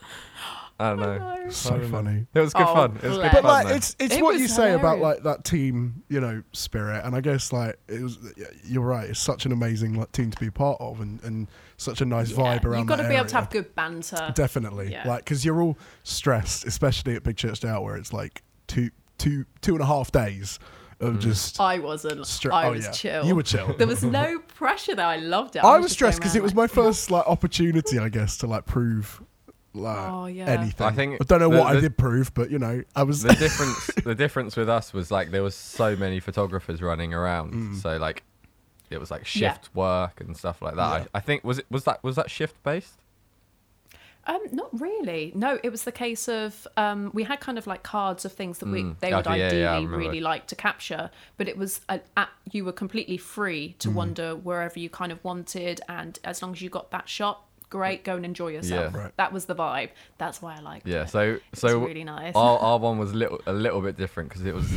I don't know. know. so I don't know. funny. It was good Oh, fun. It was good bless. But fun. like though. it's it's It what was you say about like that team, you know, spirit, and I guess like it was. You're right. It's such an amazing like team to be part of, and, and such a nice vibe around. You've got to that be able to have good banter. Definitely, Yeah. like because you're all stressed, especially at Big Church Day Out, where it's like two two two and a half days of mm. just. I wasn't. stra- I oh, was yeah. chill. You were chill. There was no pressure though. I loved it. I was was stressed going because it was like, my first like opportunity, I guess, to like prove like Oh, yeah. anything. I think I don't know the- what I did prove, but you know, I was. the *laughs* difference the difference with us was like there was so many photographers running around Mm. so like it was like Yeah. shift work and stuff like that Yeah. I, I think was it was that was that shift based Um, not really. No, it was the case of um, we had kind of like cards of things that we Mm. they would yeah, ideally yeah, really like to capture, but it was a, at, you were completely free to wander wherever you kind of wanted, and as long as you got that shot, great, go and enjoy yourself. Yeah. Right. That was the vibe. That's why I liked yeah it. so so really nice. our, our *laughs* one was a little a little bit different because it was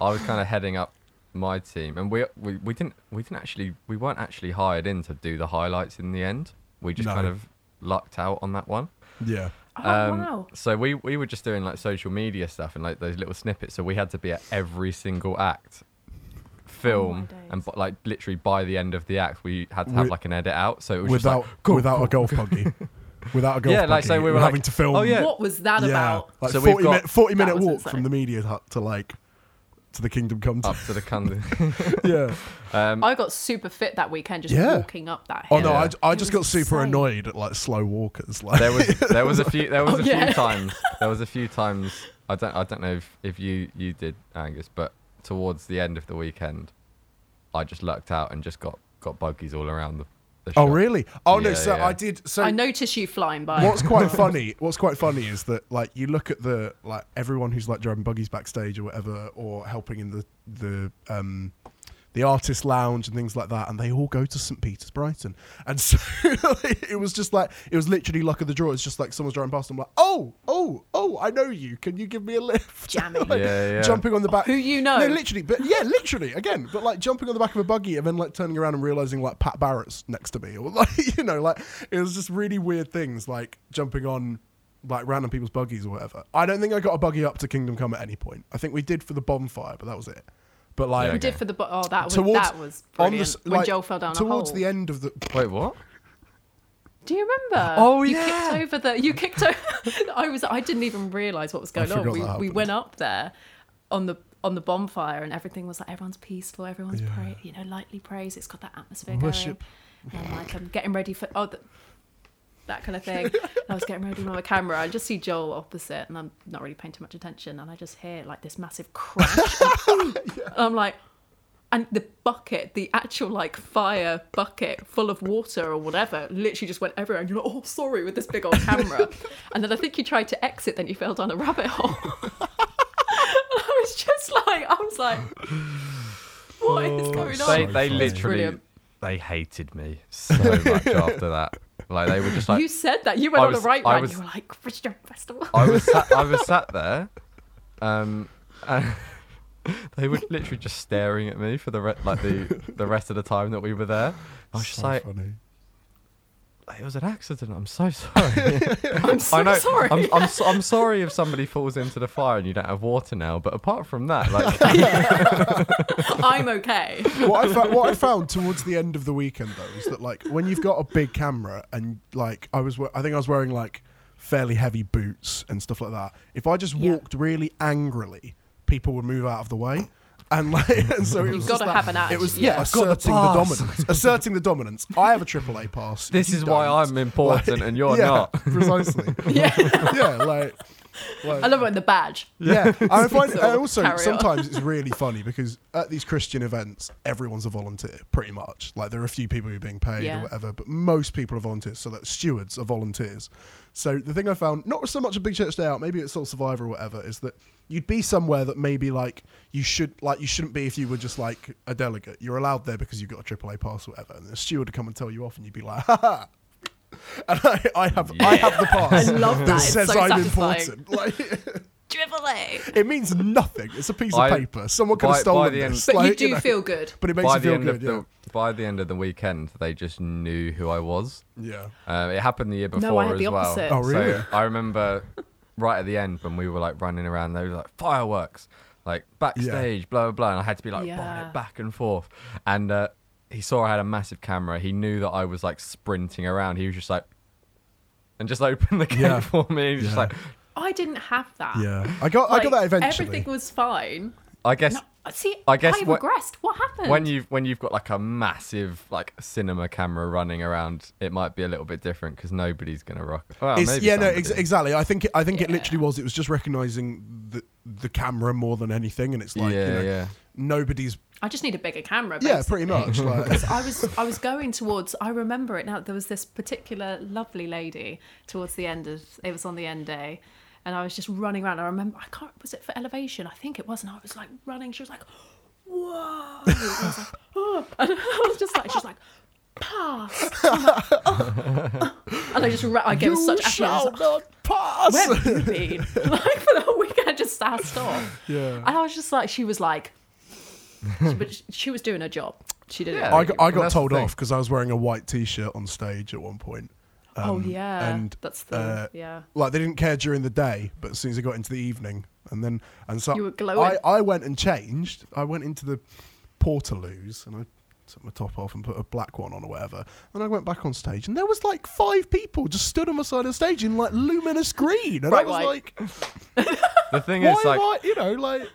i was kind of heading up my team and we, we we didn't we didn't actually we weren't actually hired in to do the highlights in the end we just No. kind of lucked out on that one yeah. Oh Um, wow! So we we were just doing like social media stuff and like those little snippets. So we had to be at every single act, film, days. and like literally by the end of the act, we had to have Wi- like an edit out. So it was Without just like, go, without go, a golf buggy. *laughs* without a golf Yeah, buggy. like, so we were like, having to film. oh, yeah. What was that yeah, about? like So we've 40 got- minute, 40 minute walk insane. from the media hut to like to the kingdom come to. up to the *laughs* kind yeah. um, I got super fit that weekend just Yeah. walking up that hill. Oh no, Yeah. I, I just got super insane. annoyed at like slow walkers. Like there was there was a few there was Oh, *laughs* a yeah. few times there was a few times I don't I don't know if, if you you did Angus, but towards the end of the weekend, I just lucked out and just got got buggies all around the. the Oh shop. really? Oh no, so yeah. I did so I noticed you flying by. what's quite *laughs* funny what's quite funny is that like you look at the like everyone who's like driving buggies backstage or whatever or helping in the the um the artist lounge and things like that and they all go to st peter's brighton. And *laughs* so it was just like it was literally luck of the draw. It's just like someone's driving past and I'm like oh oh oh i know you. Can you give me a lift? *laughs* Jamming. Like, Yeah, yeah. jumping on the back Who you know? no literally but yeah literally again but like jumping on the back of a buggy and then like turning around and realizing like pat barrett's next to me or *laughs* like you know like it was just really weird things like jumping on like random people's buggies or whatever. I don't think i got a buggy up to kingdom come at any point. I think we did for the bonfire but that was it but like Yeah, We did for the bu- oh that was towards that was on the brilliant when like, Joel fell down towards a hole. the end of the Wait, what? Do you remember? Oh, you yeah. kicked over the you kicked over. *laughs* I was I didn't even realize what was going on. We we went up there on the on the bonfire and everything was like everyone's peaceful, everyone's Yeah. pray, you know, lightly praise. It's got that atmosphere Worship. going. And like I'm getting ready for oh the, that kind of thing. I was getting ready with my camera. I just see Joel opposite, and I'm not really paying too much attention. And I just hear like this massive crash. *laughs* and I'm like, and the bucket, the actual like fire bucket full of water or whatever, literally just went everywhere. And you're like, oh, sorry, with this big old camera. and then I think you tried to exit, then you fell down a rabbit hole. and *laughs* I was just like, I was like, what is oh, going on? They they literally Brilliant. they hated me so much after that. Like they were just like you said that you went I on was- a right I run. was- You were like Christian festival. I was *laughs* sat, I was sat there, um, and *laughs* they were literally just staring at me for the re- like the the rest of the time that we were there. I was just like, funny. It was an accident. I'm so *laughs* sorry. *laughs* I'm so I know. sorry. I'm, I'm, so, I'm sorry if somebody falls into the fire and you don't have water now. But apart from that, like, *laughs* I'm okay. what I, fa- what I found towards the end of the weekend though is that like when you've got a big camera and like I was I think I was wearing like fairly heavy boots and stuff like that. If I just Yeah. walked really angrily, people would move out of the way. And like, *laughs* and so it was You've gotta like- have an It was yeah, yeah. I've got the asserting the, dominance. asserting the dominance. I have a AAA pass. this you is why don't. I'm important and you're *laughs* yeah, not. *laughs* precisely. Yeah. yeah, like, like I love it in the badge. yeah, and *laughs* I find Sort and also carry on. sometimes it's *laughs* really funny because at these Christian events, everyone's a volunteer, pretty much. Like there are a few people who are being paid Yeah. or whatever, but most people are volunteers. So that stewards are volunteers. So the thing I found, not so much a big church day out, maybe it's Soul Survivor or whatever, is that you'd be somewhere that maybe like you should like you shouldn't be if you were just like a delegate. You're allowed there because you've got a AAA pass or whatever, and the steward would come and tell you off, and you'd be like, ha ha. *laughs* And I, I have I have the pass I love that. It's says so I'm satisfying. important. *laughs* Like Triple A. it means nothing. It's a piece of I- paper. Someone could by- have stolen by the end- this. But you like, do know. feel good. But it makes by you the feel end good. of yeah. the by the end of the weekend, they just knew who I was. yeah. Um, it happened the year before No, I had as the well. opposite. Oh, really? So I remember right at the end when we were like running around, they were like fireworks, like backstage, blah blah blah, and I had to be like Yeah. running back and forth. And uh, he saw I had a massive camera. He knew that I was like sprinting around. He was just like, and just *laughs* opened the gate Yeah. for me. He was just like, I I didn't have that. Yeah, I got I got that eventually. Everything was fine. I guess No, see, I guess I what- regressed. What happened? when you've when you've got like a massive like cinema camera running around, it might be a little bit different because nobody's gonna rock. Well, It's- maybe yeah, no, ex- exactly. I think it, I think it literally was. It was just recognizing the the camera more than anything, and it's like yeah, you know, yeah. nobody's. I just need a bigger camera. Yeah, pretty much. *laughs* Like, I was I was going towards I remember it now there was this particular lovely lady towards the end of it was on the end day and I was just running around I remember I can't was it for elevation I think it was and I was like running she was like whoa and I was like *laughs* oh *laughs* and I was just like she's like pass like, "Oh." and I just ra- I gave you such shall like, not pass. where have you been like for the whole weekend I just asked off yeah. and I was just like she was like but she- she was doing her job she did it I got, I got told off because I was wearing a white t-shirt on stage at one point. oh Um, yeah and that's the uh, yeah like they didn't care during the day, but as soon as I got into the evening, and then and so You were glowing. I, I went and changed. I went into the portaloos and I took my top off and put a black one on or whatever. And I went back on stage, and there was like five people just stood on my side of the stage in like luminous green, and I was white. like, *laughs* The thing *laughs* why is, like, am I? You know, like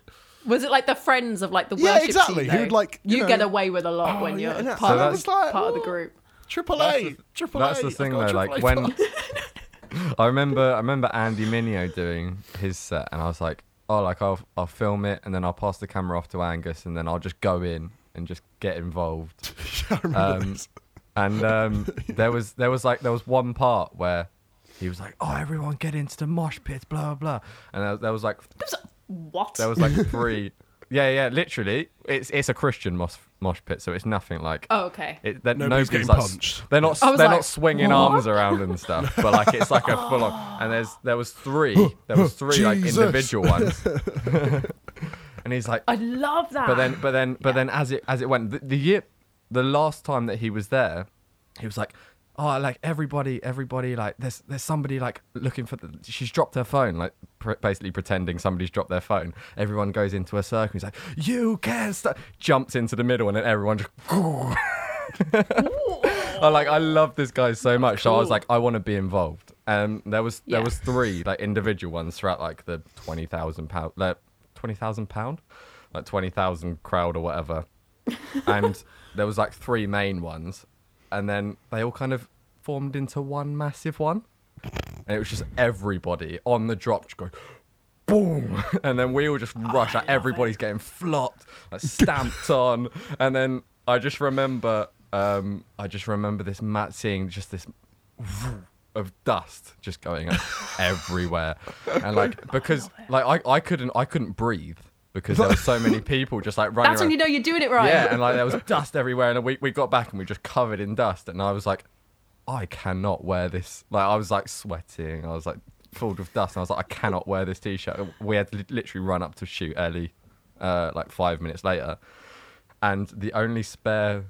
Was it like the friends of like the Yeah, worship exactly, team? who'd, like, you you know- get away with a lot Oh, when you're and that- part, so of, like, part of the group. triple A, the- triple that's the thing though. Like A when. *laughs* I remember, I remember Andy Mineo doing his set, and I was like, oh, like I'll I'll film it, and then I'll pass the camera off to Angus, and then I'll just go in and just get involved. *laughs* I Um, this. and *laughs* um, there was there was like there was one part where he was like, "Oh, everyone get into the mosh pits, blah blah," blah. and there, there was like What? there was like *laughs* three. Yeah, yeah, literally, it's it's a Christian mosh mosh pit, so it's nothing like. oh, okay. It, that Nobody's nobody's, getting like, punched. They're not. They're like, not swinging "What?" arms around and stuff. But like, it's like a full on. *gasps* And there's there was three. There was three like individual ones. *laughs* and he's like, I love that. but then, but then, but Yeah. then, as it as it went, the, the year, the last time that he was there, he was like, oh, like everybody, everybody, like there's there's somebody like looking for. The, she's dropped her phone, like pr- basically pretending somebody's dropped their phone. Everyone goes into a circle. And he's like, you can't stop. Jumps into the middle, and then everyone just. *laughs* I like I love this guy so much, so I was like, I want to be involved. And there was there was three like individual ones throughout like the twenty thousand pound, like twenty thousand pound, like twenty thousand crowd or whatever. and *laughs* there was like three main ones, and then they all kind of formed into one massive one, and it was just everybody on the drop just going. Boom! *laughs* And then we all just rush. Like everybody's getting flopped, like stamped *laughs* on. And then I just remember, um, I just remember this mat seeing just this *laughs* of dust just going up everywhere, and like because like I, I couldn't I couldn't breathe because there were so many *laughs* people just like running. That's when you know you're doing it right. Yeah, and like there was dust everywhere, and we we got back and we just covered in dust, and I was like, I cannot wear this. Like I was like sweating, I was like filled with dust, and I was like, I cannot wear this t-shirt. We had to literally run up to shoot early, uh, like five minutes later, and the only spare,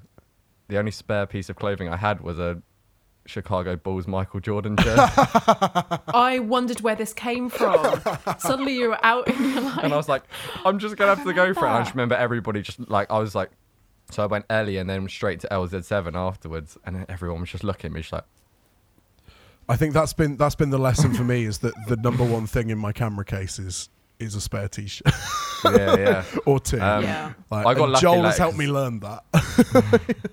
the only spare piece of clothing I had was a Chicago Bulls Michael Jordan *laughs* shirt, I wondered where this came from. Suddenly you were out in your life. and I was like, I'm just gonna have to go for it. And I just *laughs* remember everybody just like I was like. So I went early and then straight to LZ7 afterwards, and then everyone was just looking at me, just like, I think that's been that's been the lesson for me is that the number one thing in my camera case is is a spare t-shirt yeah, yeah. *laughs* or two. Um, yeah. Like, I got and lucky Joel later has helped 'cause- me learn that.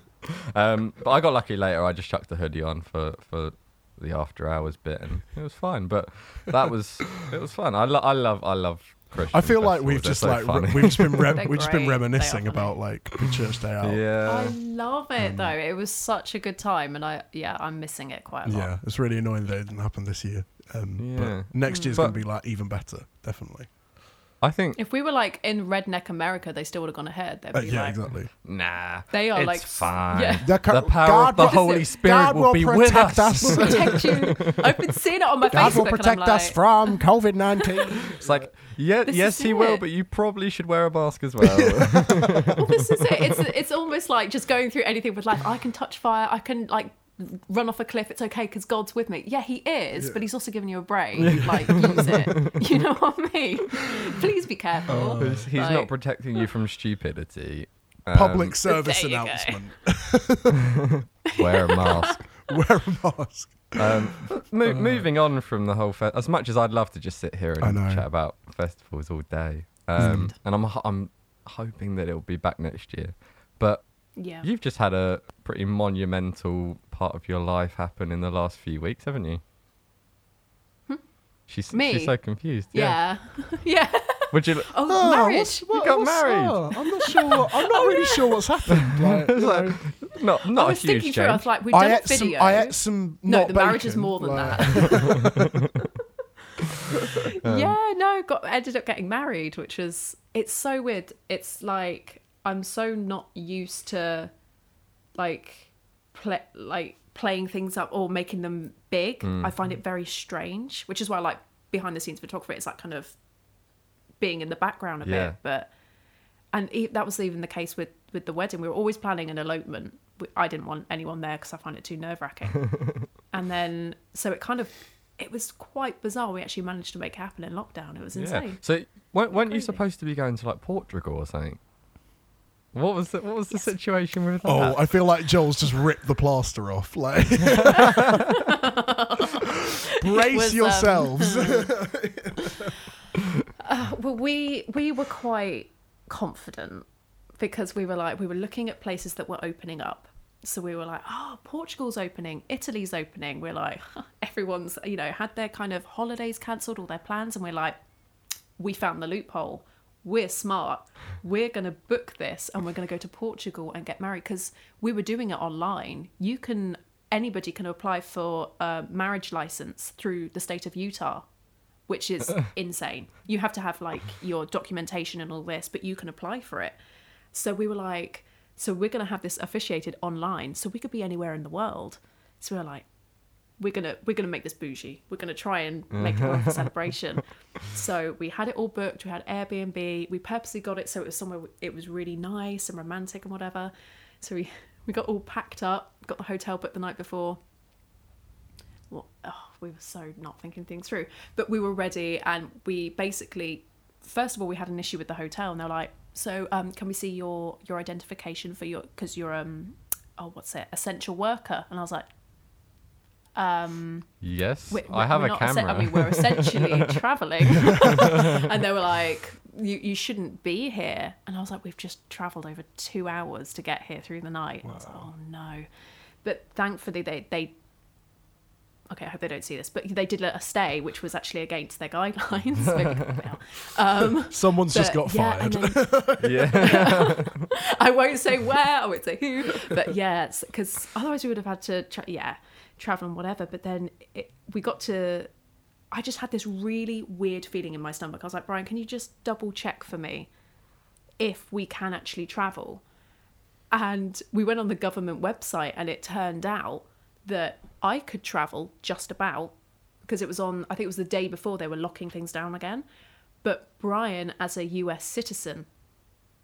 Um, but I got lucky later. I just chucked the hoodie on for, for the after hours bit, and it was fine. But that was it was fun. I, lo- I love I love Christian. I feel like we've just so like re- we've just been *laughs* re- we've just been great. They are reminiscing about like the church day out. yeah. I love it though. It was such a good time, and I yeah, I'm missing it quite a lot. Yeah, it's really annoying that it didn't happen this year. Um, Yeah. But next year's But- gonna be like even better, definitely. I think If we were like in redneck America, they still would have gone ahead. They'd Uh, be yeah, like, exactly. nah. They are it's like- fine. yeah. The, ca- power of the what is Holy it? Spirit God will will be with protect us. us. protect you. *laughs* I've been seeing it on my God Facebook. will protect and I'm us like, from COVID nineteen. *laughs* It's like, yeah, This yes, is he will, it. but you probably should wear a mask as well. *laughs* well, this is it. It's it's almost like just going through anything with life. I can touch fire. I can like run off a cliff. It's okay because God's with me. Yeah, He is, but He's also giving you a break. *laughs* Like use it. You know what I mean? Please be careful. he's he's Like, not protecting you from stupidity. Public Um, service there you go. announcement: *laughs* *laughs* wear a mask. wear a mask. Um, mo- moving on from the whole fe- as much as I'd love to just sit here and chat about festivals all day, um, and I'm I'm hoping that it'll be back next year. But Yeah. you've just had a pretty monumental part of your life happen in the last few weeks, haven't you? She's Me? she's so confused. yeah. Yeah. *laughs* Would you? Oh, Oh, marriage. what's- what- got married. oh, I'm not sure. I'm not *laughs* really sure what's happened. *laughs* Like, It's you like, know. not I not a was huge thinking through. I was like, we've I done a ate some. I ate some. no, not the marriage is more than like- that. Um, yeah, no, got ended up getting married, which was it's so weird. It's like I'm so not used to like play like playing things up or making them big. Mm. I find it very strange, which is why I like behind the scenes photography. It's like kind of being in the background a Yeah. bit, but and that was even the case with with the wedding. We were always planning an elopement. I didn't want anyone there because I find it too nerve wracking. *laughs* and then so it kind of it was quite bizarre. We actually managed to make it happen in lockdown. It was Yeah. insane. So weren't, weren't you supposed to be going to like Portugal or something? What was the, what was the Yes. situation with that? Oh, I feel like Joel's just ripped the plaster off. Like, *laughs* *laughs* brace was, um, yourselves. *laughs* Uh, well, we we were quite confident because we were like we were looking at places that were opening up. So we were like, oh, Portugal's opening, Italy's opening. We're like, everyone's you know had their kind of holidays cancelled, all their plans, and we're like, we found the loophole. We're smart. We're going to book this and we're going to go to Portugal and get married because we were doing it online. You can, anybody can apply for a marriage license through the state of Utah, which is *laughs* insane. You have to have like your documentation and all this, but you can apply for it. So we were like, so we're going to have this officiated online so we could be anywhere in the world. So we were like, we're gonna we're gonna make this bougie. We're gonna try and make it worth a celebration. *laughs* So we had it all booked. We had Airbnb. We purposely got it so it was somewhere it was really nice and romantic and whatever. So we *laughs* we got all packed up. Got the hotel booked the night before. Well, oh, we were so not thinking things through, but we were ready, and we basically, first of all, we had an issue with the hotel, and they're like, "So, um, can we see your your identification for your because you're um, oh, what's it, essential worker?" And I was like, um, yes, we- I have a not essen- camera. I mean, we're essentially *laughs* traveling, *laughs* and they were like, "You you shouldn't be here." And I was like, "We've just travelled over two hours to get here through the night." And I was like, "Oh no!" But thankfully, they they. Okay, I hope they don't see this, but they did let us stay, which was actually against their guidelines. *laughs* Um, Someone's just got yeah, fired. then- yeah, I won't say where, I won't say who, but yeah, because otherwise we would have had to, tra- yeah, travel and whatever. But then it, we got to, I just had this really weird feeling in my stomach. I was like, Brian, can you just double check for me if we can actually travel? And we went on the government website, and it turned out that I could travel just about because it was on, I think it was the day before they were locking things down again. But Brian, as a US citizen,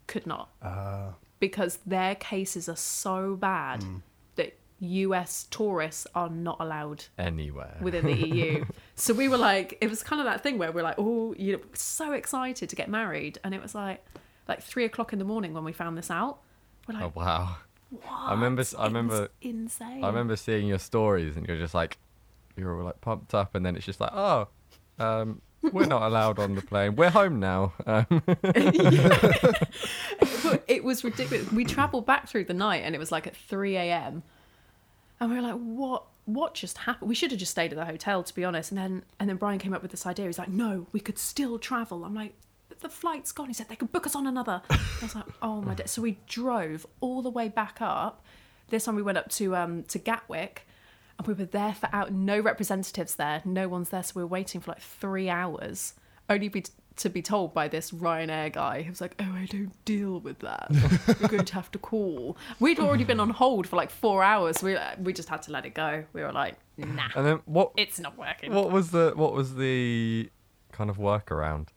could not Uh, because their cases are so bad that US tourists are not allowed anywhere. within the EU. *laughs* so we were like, it was kind of that thing where we're like, oh, you know, so excited to get married, and it was like, like three o'clock in the morning when we found this out. We're oh wow! what? I remember I remember- insane. I remember seeing your stories, and you're just like, you're all like pumped up, and then it's just like, oh, um, we're not allowed on the plane. We're home now. Um, *laughs* *laughs* it was ridiculous. We travelled back through the night, and it was like at three a.m. And we were like, "What? What just happened?" We should have just stayed at the hotel, to be honest. And then, and then Brian came up with this idea. He's like, "No, we could still travel." I'm like, "But the flight's gone." He said they could book us on another. I was like, *laughs* "Oh my!" God. So we drove all the way back up. This time we went up to um to Gatwick. And we were there for out no representatives there, no one's there, so we were waiting for like three hours, only be to be told by this Ryanair guy who was like, "Oh, I don't deal with that. *laughs* You're going to have to call." We'd already been on hold for like four hours. We we just had to let it go. We were like, "Nah, and then what? it's not working." What was the what was the kind of workaround?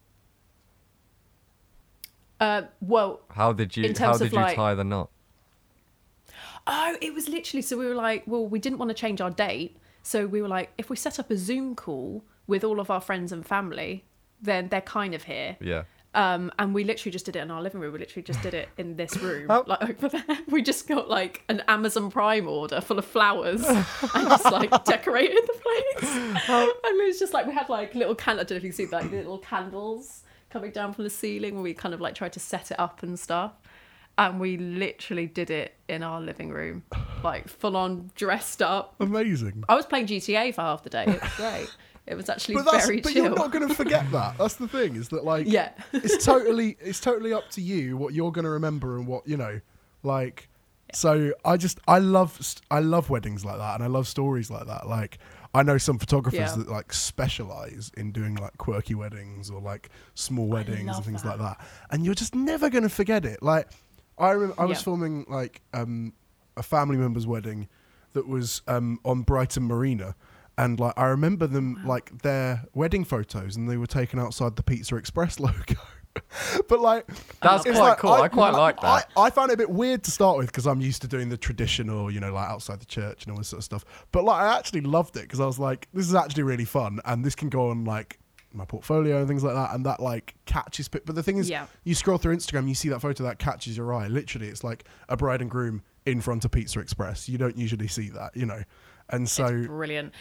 Uh, well, How did you how did you like- tie the knot? Oh, it was literally so we were like, well, we didn't want to change our date. So we were like, if we set up a Zoom call with all of our friends and family, then they're kind of here. Yeah. Um, and we literally just did it in our living room. We literally just did it in this room, How- like over there. *laughs* We just got like an Amazon Prime order full of flowers *laughs* and just like decorated the place. and it was just like we had like little can. I don't know if you can see like little candles coming down from the ceiling where we kind of like tried to set it up and stuff. And we literally did it in our living room, like full on dressed up. Amazing. I was playing GTA for half the day. It was great. It was actually But very but chill. you're not going to forget *laughs* that. That's the thing. Is that like Yeah. it's totally it's totally up to you what you're going to remember and what you know like so i just i love i love weddings like that and i love stories like that like i know some photographers Yeah. that like specialize in doing like quirky weddings or like small weddings and things like that. that and you're just never going to forget it like i rem- i was Yeah. filming like um a family member's wedding that was um on brighton marina and like i remember them like their wedding photos and they were taken outside the pizza express *laughs* logo but like That's it's quite cool. I quite like that. I found it a bit weird to start with because I'm used to doing the traditional, you know, like outside the church and all this sort of stuff. But like, I actually loved it because I was like, this is actually really fun, and this can go on like my portfolio and things like that, and that like catches. But the thing is, Yeah. you scroll through Instagram, you see that photo that catches your eye. Literally, it's like a bride and groom in front of Pizza Express. You don't usually see that, you know, and so brilliant.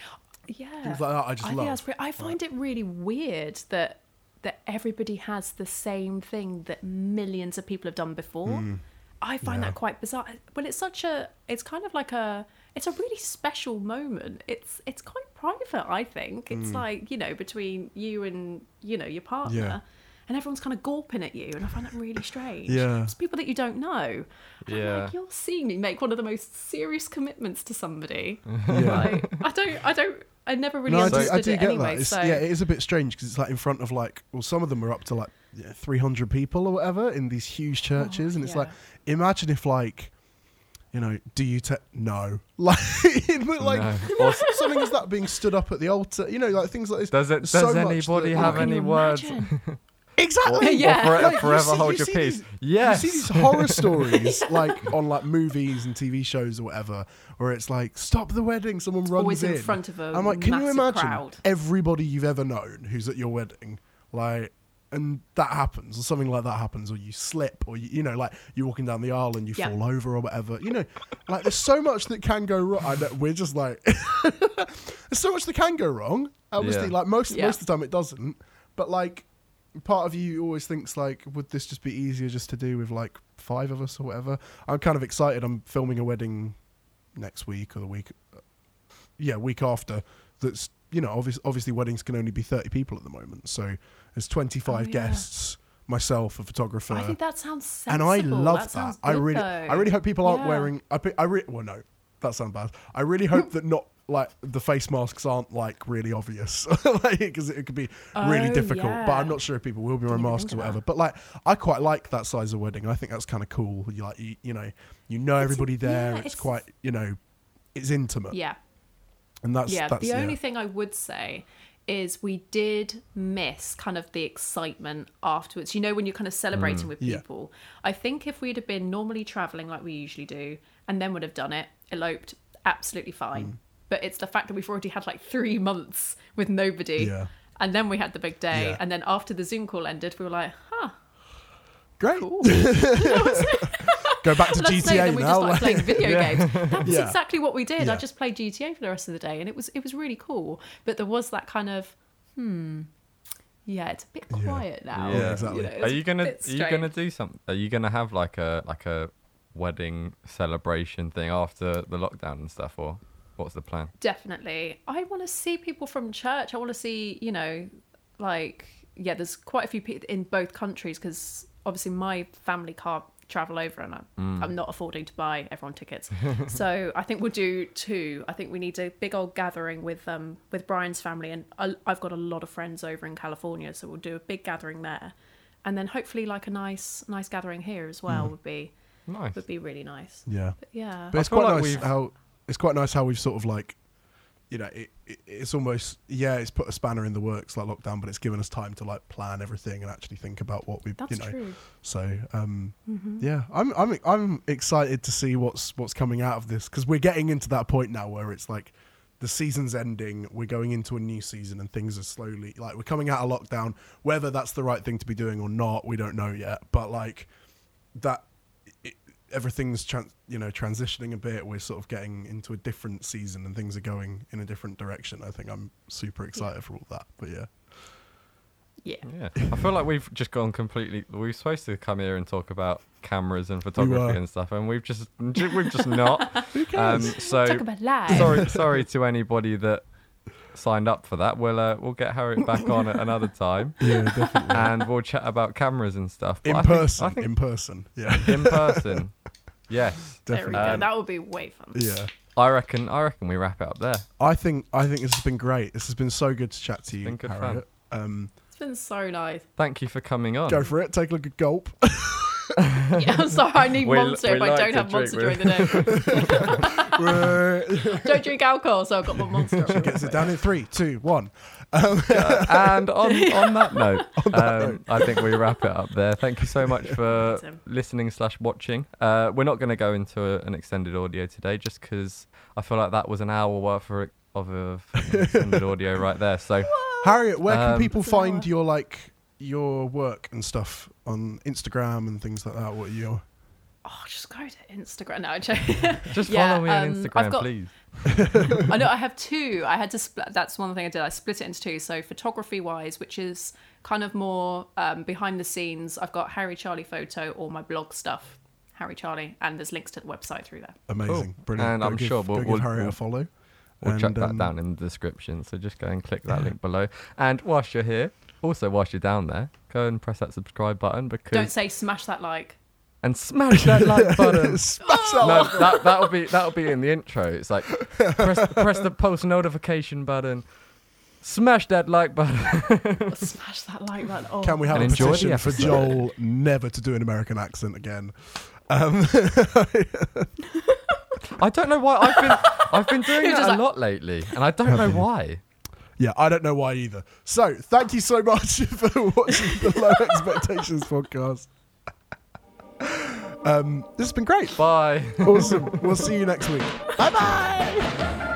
Yeah, things like that I just think love. that's pre- I find it really weird that that everybody has the same thing that millions of people have done before. Hmm. I find. Yeah. that quite bizarre. Well, it's such a. It's kind of like a. It's a really special moment. It's it's quite private. I think it's hmm. like you know between you and you know your partner. Yeah. And everyone's kind of gawping at you, and I find that really strange. Yeah. it's people that you don't know. And I'm Yeah. like, you're seeing me make one of the most serious commitments to somebody. yeah. Like, I don't, I don't, I never really No, I do, I do it get anyway. that. It's, so Yeah, it is a bit strange because it's like in front of like, well, some of them are up to like yeah, 300 people or whatever in these huge oh, churches, and it's Oh, yeah. like, imagine if like, you know, do you te- no, *laughs* like, like No. you *laughs* something as that being stood up at the altar, you know, like things like this. Does it? There's Does so anybody that- have any you words? *laughs* imagine? exactly? Or, Yeah. or forever, Like, you forever see- hold you your see peace. these- yes. You see these horror *laughs* stories like on like movies and TV shows or whatever, where it's like stop the wedding, someone runs Always in in front of a I'm like, can you imagine crowd. everybody you've ever known who's at your wedding, like, and that happens or something like that happens, or you slip, or you, you know, like you're walking down the aisle and you Yeah. fall over or whatever. You know, like there's so much that can go wrong. I know, we're just like, *laughs* there's so much that can go wrong. Obviously, Yeah. like most Yeah. most of the time it doesn't, but like part of you always thinks like would this just be easier just to do with like five of us or whatever i'm kind of excited i'm filming a wedding next week or the week uh, yeah week after that's you know obviously, obviously weddings can only be 30 people at the moment so there's 25 Oh, yeah. guests myself a photographer I think that sounds sensible. and i love that. that, i really though. i really hope people aren't Yeah. wearing i, I re- well no that sounds bad i really hope *laughs* that not like the face masks aren't like really obvious *laughs* like because it could be really Oh, difficult but i'm not sure if people will be wearing masks or whatever but like i quite like that size of wedding i think that's kind of cool you like you, you know you know everybody there yeah, it's, it's- quite you know it's intimate Yeah, and that's yeah. that's the yeah. only thing I would say is we did miss kind of the excitement afterwards. You know, when you're kind of celebrating with Mm, yeah. people. I think if we'd have been normally traveling like we usually do, and then would have done it, eloped, absolutely fine. Mm. But it's the fact that we've already had like three months with nobody. Yeah. And then we had the big day, Yeah. and then after the Zoom call ended, we were like, "Huh, great cool." *laughs* go back to Let's say gta then we now just like like- playing video *laughs* games. That was Yeah. exactly what we did. I just played GTA for the rest of the day, and it was it was really cool. But there was that kind of hmm, yeah, it's a bit Yeah. quiet now. Yeah, exactly. know, Are you gonna bit Are you gonna do something? Are you gonna have like a like a wedding celebration thing after the lockdown and stuff, or what's the plan? Definitely, I want to see people from church. I want to see you know, like yeah, there's quite a few people in both countries because obviously my family can't travel over and I'm, Mm. I'm not affording to buy everyone tickets. *laughs* so I think we'll do two. I think we need a big old gathering with um with Brian's family and I, I've got a lot of friends over in California, so we'll do a big gathering there, and then hopefully like a nice nice gathering here as well Mm. would be Nice. would be really nice. yeah But yeah, But it's quite like nice we've- how it's quite nice how we've sort of like, you know, it, it, it's almost yeah, it's put a spanner in the works like lockdown, but it's given us time to like plan everything and actually think about what we, that's you know. true. So um, Mhm. yeah, I'm I'm I'm excited to see what's what's coming out of this because we're getting into that point now where it's like the season's ending, we're going into a new season, and things are slowly like we're coming out of lockdown. Whether that's the right thing to be doing or not, we don't know yet. But like that, everything's tran- you know transitioning a bit. We're sort of getting into a different season, and things are going in a different direction. I think I'm super excited for all that. But yeah, Yeah. Yeah, I feel like we've just gone completely. We were supposed to come here and talk about cameras and photography were. and stuff, and we've just *laughs* we've just not. *laughs* who Um, cares? so Talk about live. sorry, sorry to anybody that signed up for that. We'll uh, we'll get Harriet back on at another time, *laughs* yeah, definitely. and we'll chat about cameras and stuff. But in I think- person, I think in person. Yeah, in person. Yes, There we definitely. go. Um, that would be way fun. yeah. I reckon. I reckon we wrap it up there. I think I think this has been great. This has been so good to chat to you, been good fun. Um, It's been so nice. Thank you for coming on. go for it. Take a look at gulp. *laughs* *laughs* Yeah, I'm sorry, I need We- monster we if I don't to have monster during the day. *laughs* don't drink alcohol, so I've got my monster. She Gets it down in three, two, one. *laughs* and on, on that note, *laughs* um, I think we wrap it up there. Thank you so much *laughs* for Awesome. listening slash watching. Uh, we're not going to go into a, an extended audio today, just because I feel like that was an hour worth of, of, of extended audio right there. So Harriet, where can Um, people find your like your work and stuff on Instagram and things like that? What are your Oh, just go to Instagram. No, I'm just Yeah, follow me on um, Instagram, got- please. I know I have two. I had to split. That's one thing I did. I split it into two. So photography wise, which is kind of more um, behind the scenes. I've got Harri Charli photo or my blog stuff, Harri Charli, and there's links to the website through there. amazing, brilliant? And Go I'm give, sure go we'll- give we'll- Harriet we'll- a follow. We'll And, chuck that um, down in the description. So just go and click that link below. And whilst you're here, also whilst you're down there, go and press that subscribe button because Don't say smash that like. And smash that like button. *laughs* Smash that no, one. that that'll be that'll be in the intro. It's like press press the post notification button, smash that like button. *laughs* smash that like button. Oh, Can we have And a petition for. Joel never to do an American accent again? Um, *laughs* I don't know why I've been I've been doing You're that a like- lot lately, and I don't know why. yeah, I don't know why either. So, thank you so much for watching the Low Expectations podcast. Um, this has been great. Bye. Awesome. We'll see you next week. *laughs* Bye bye.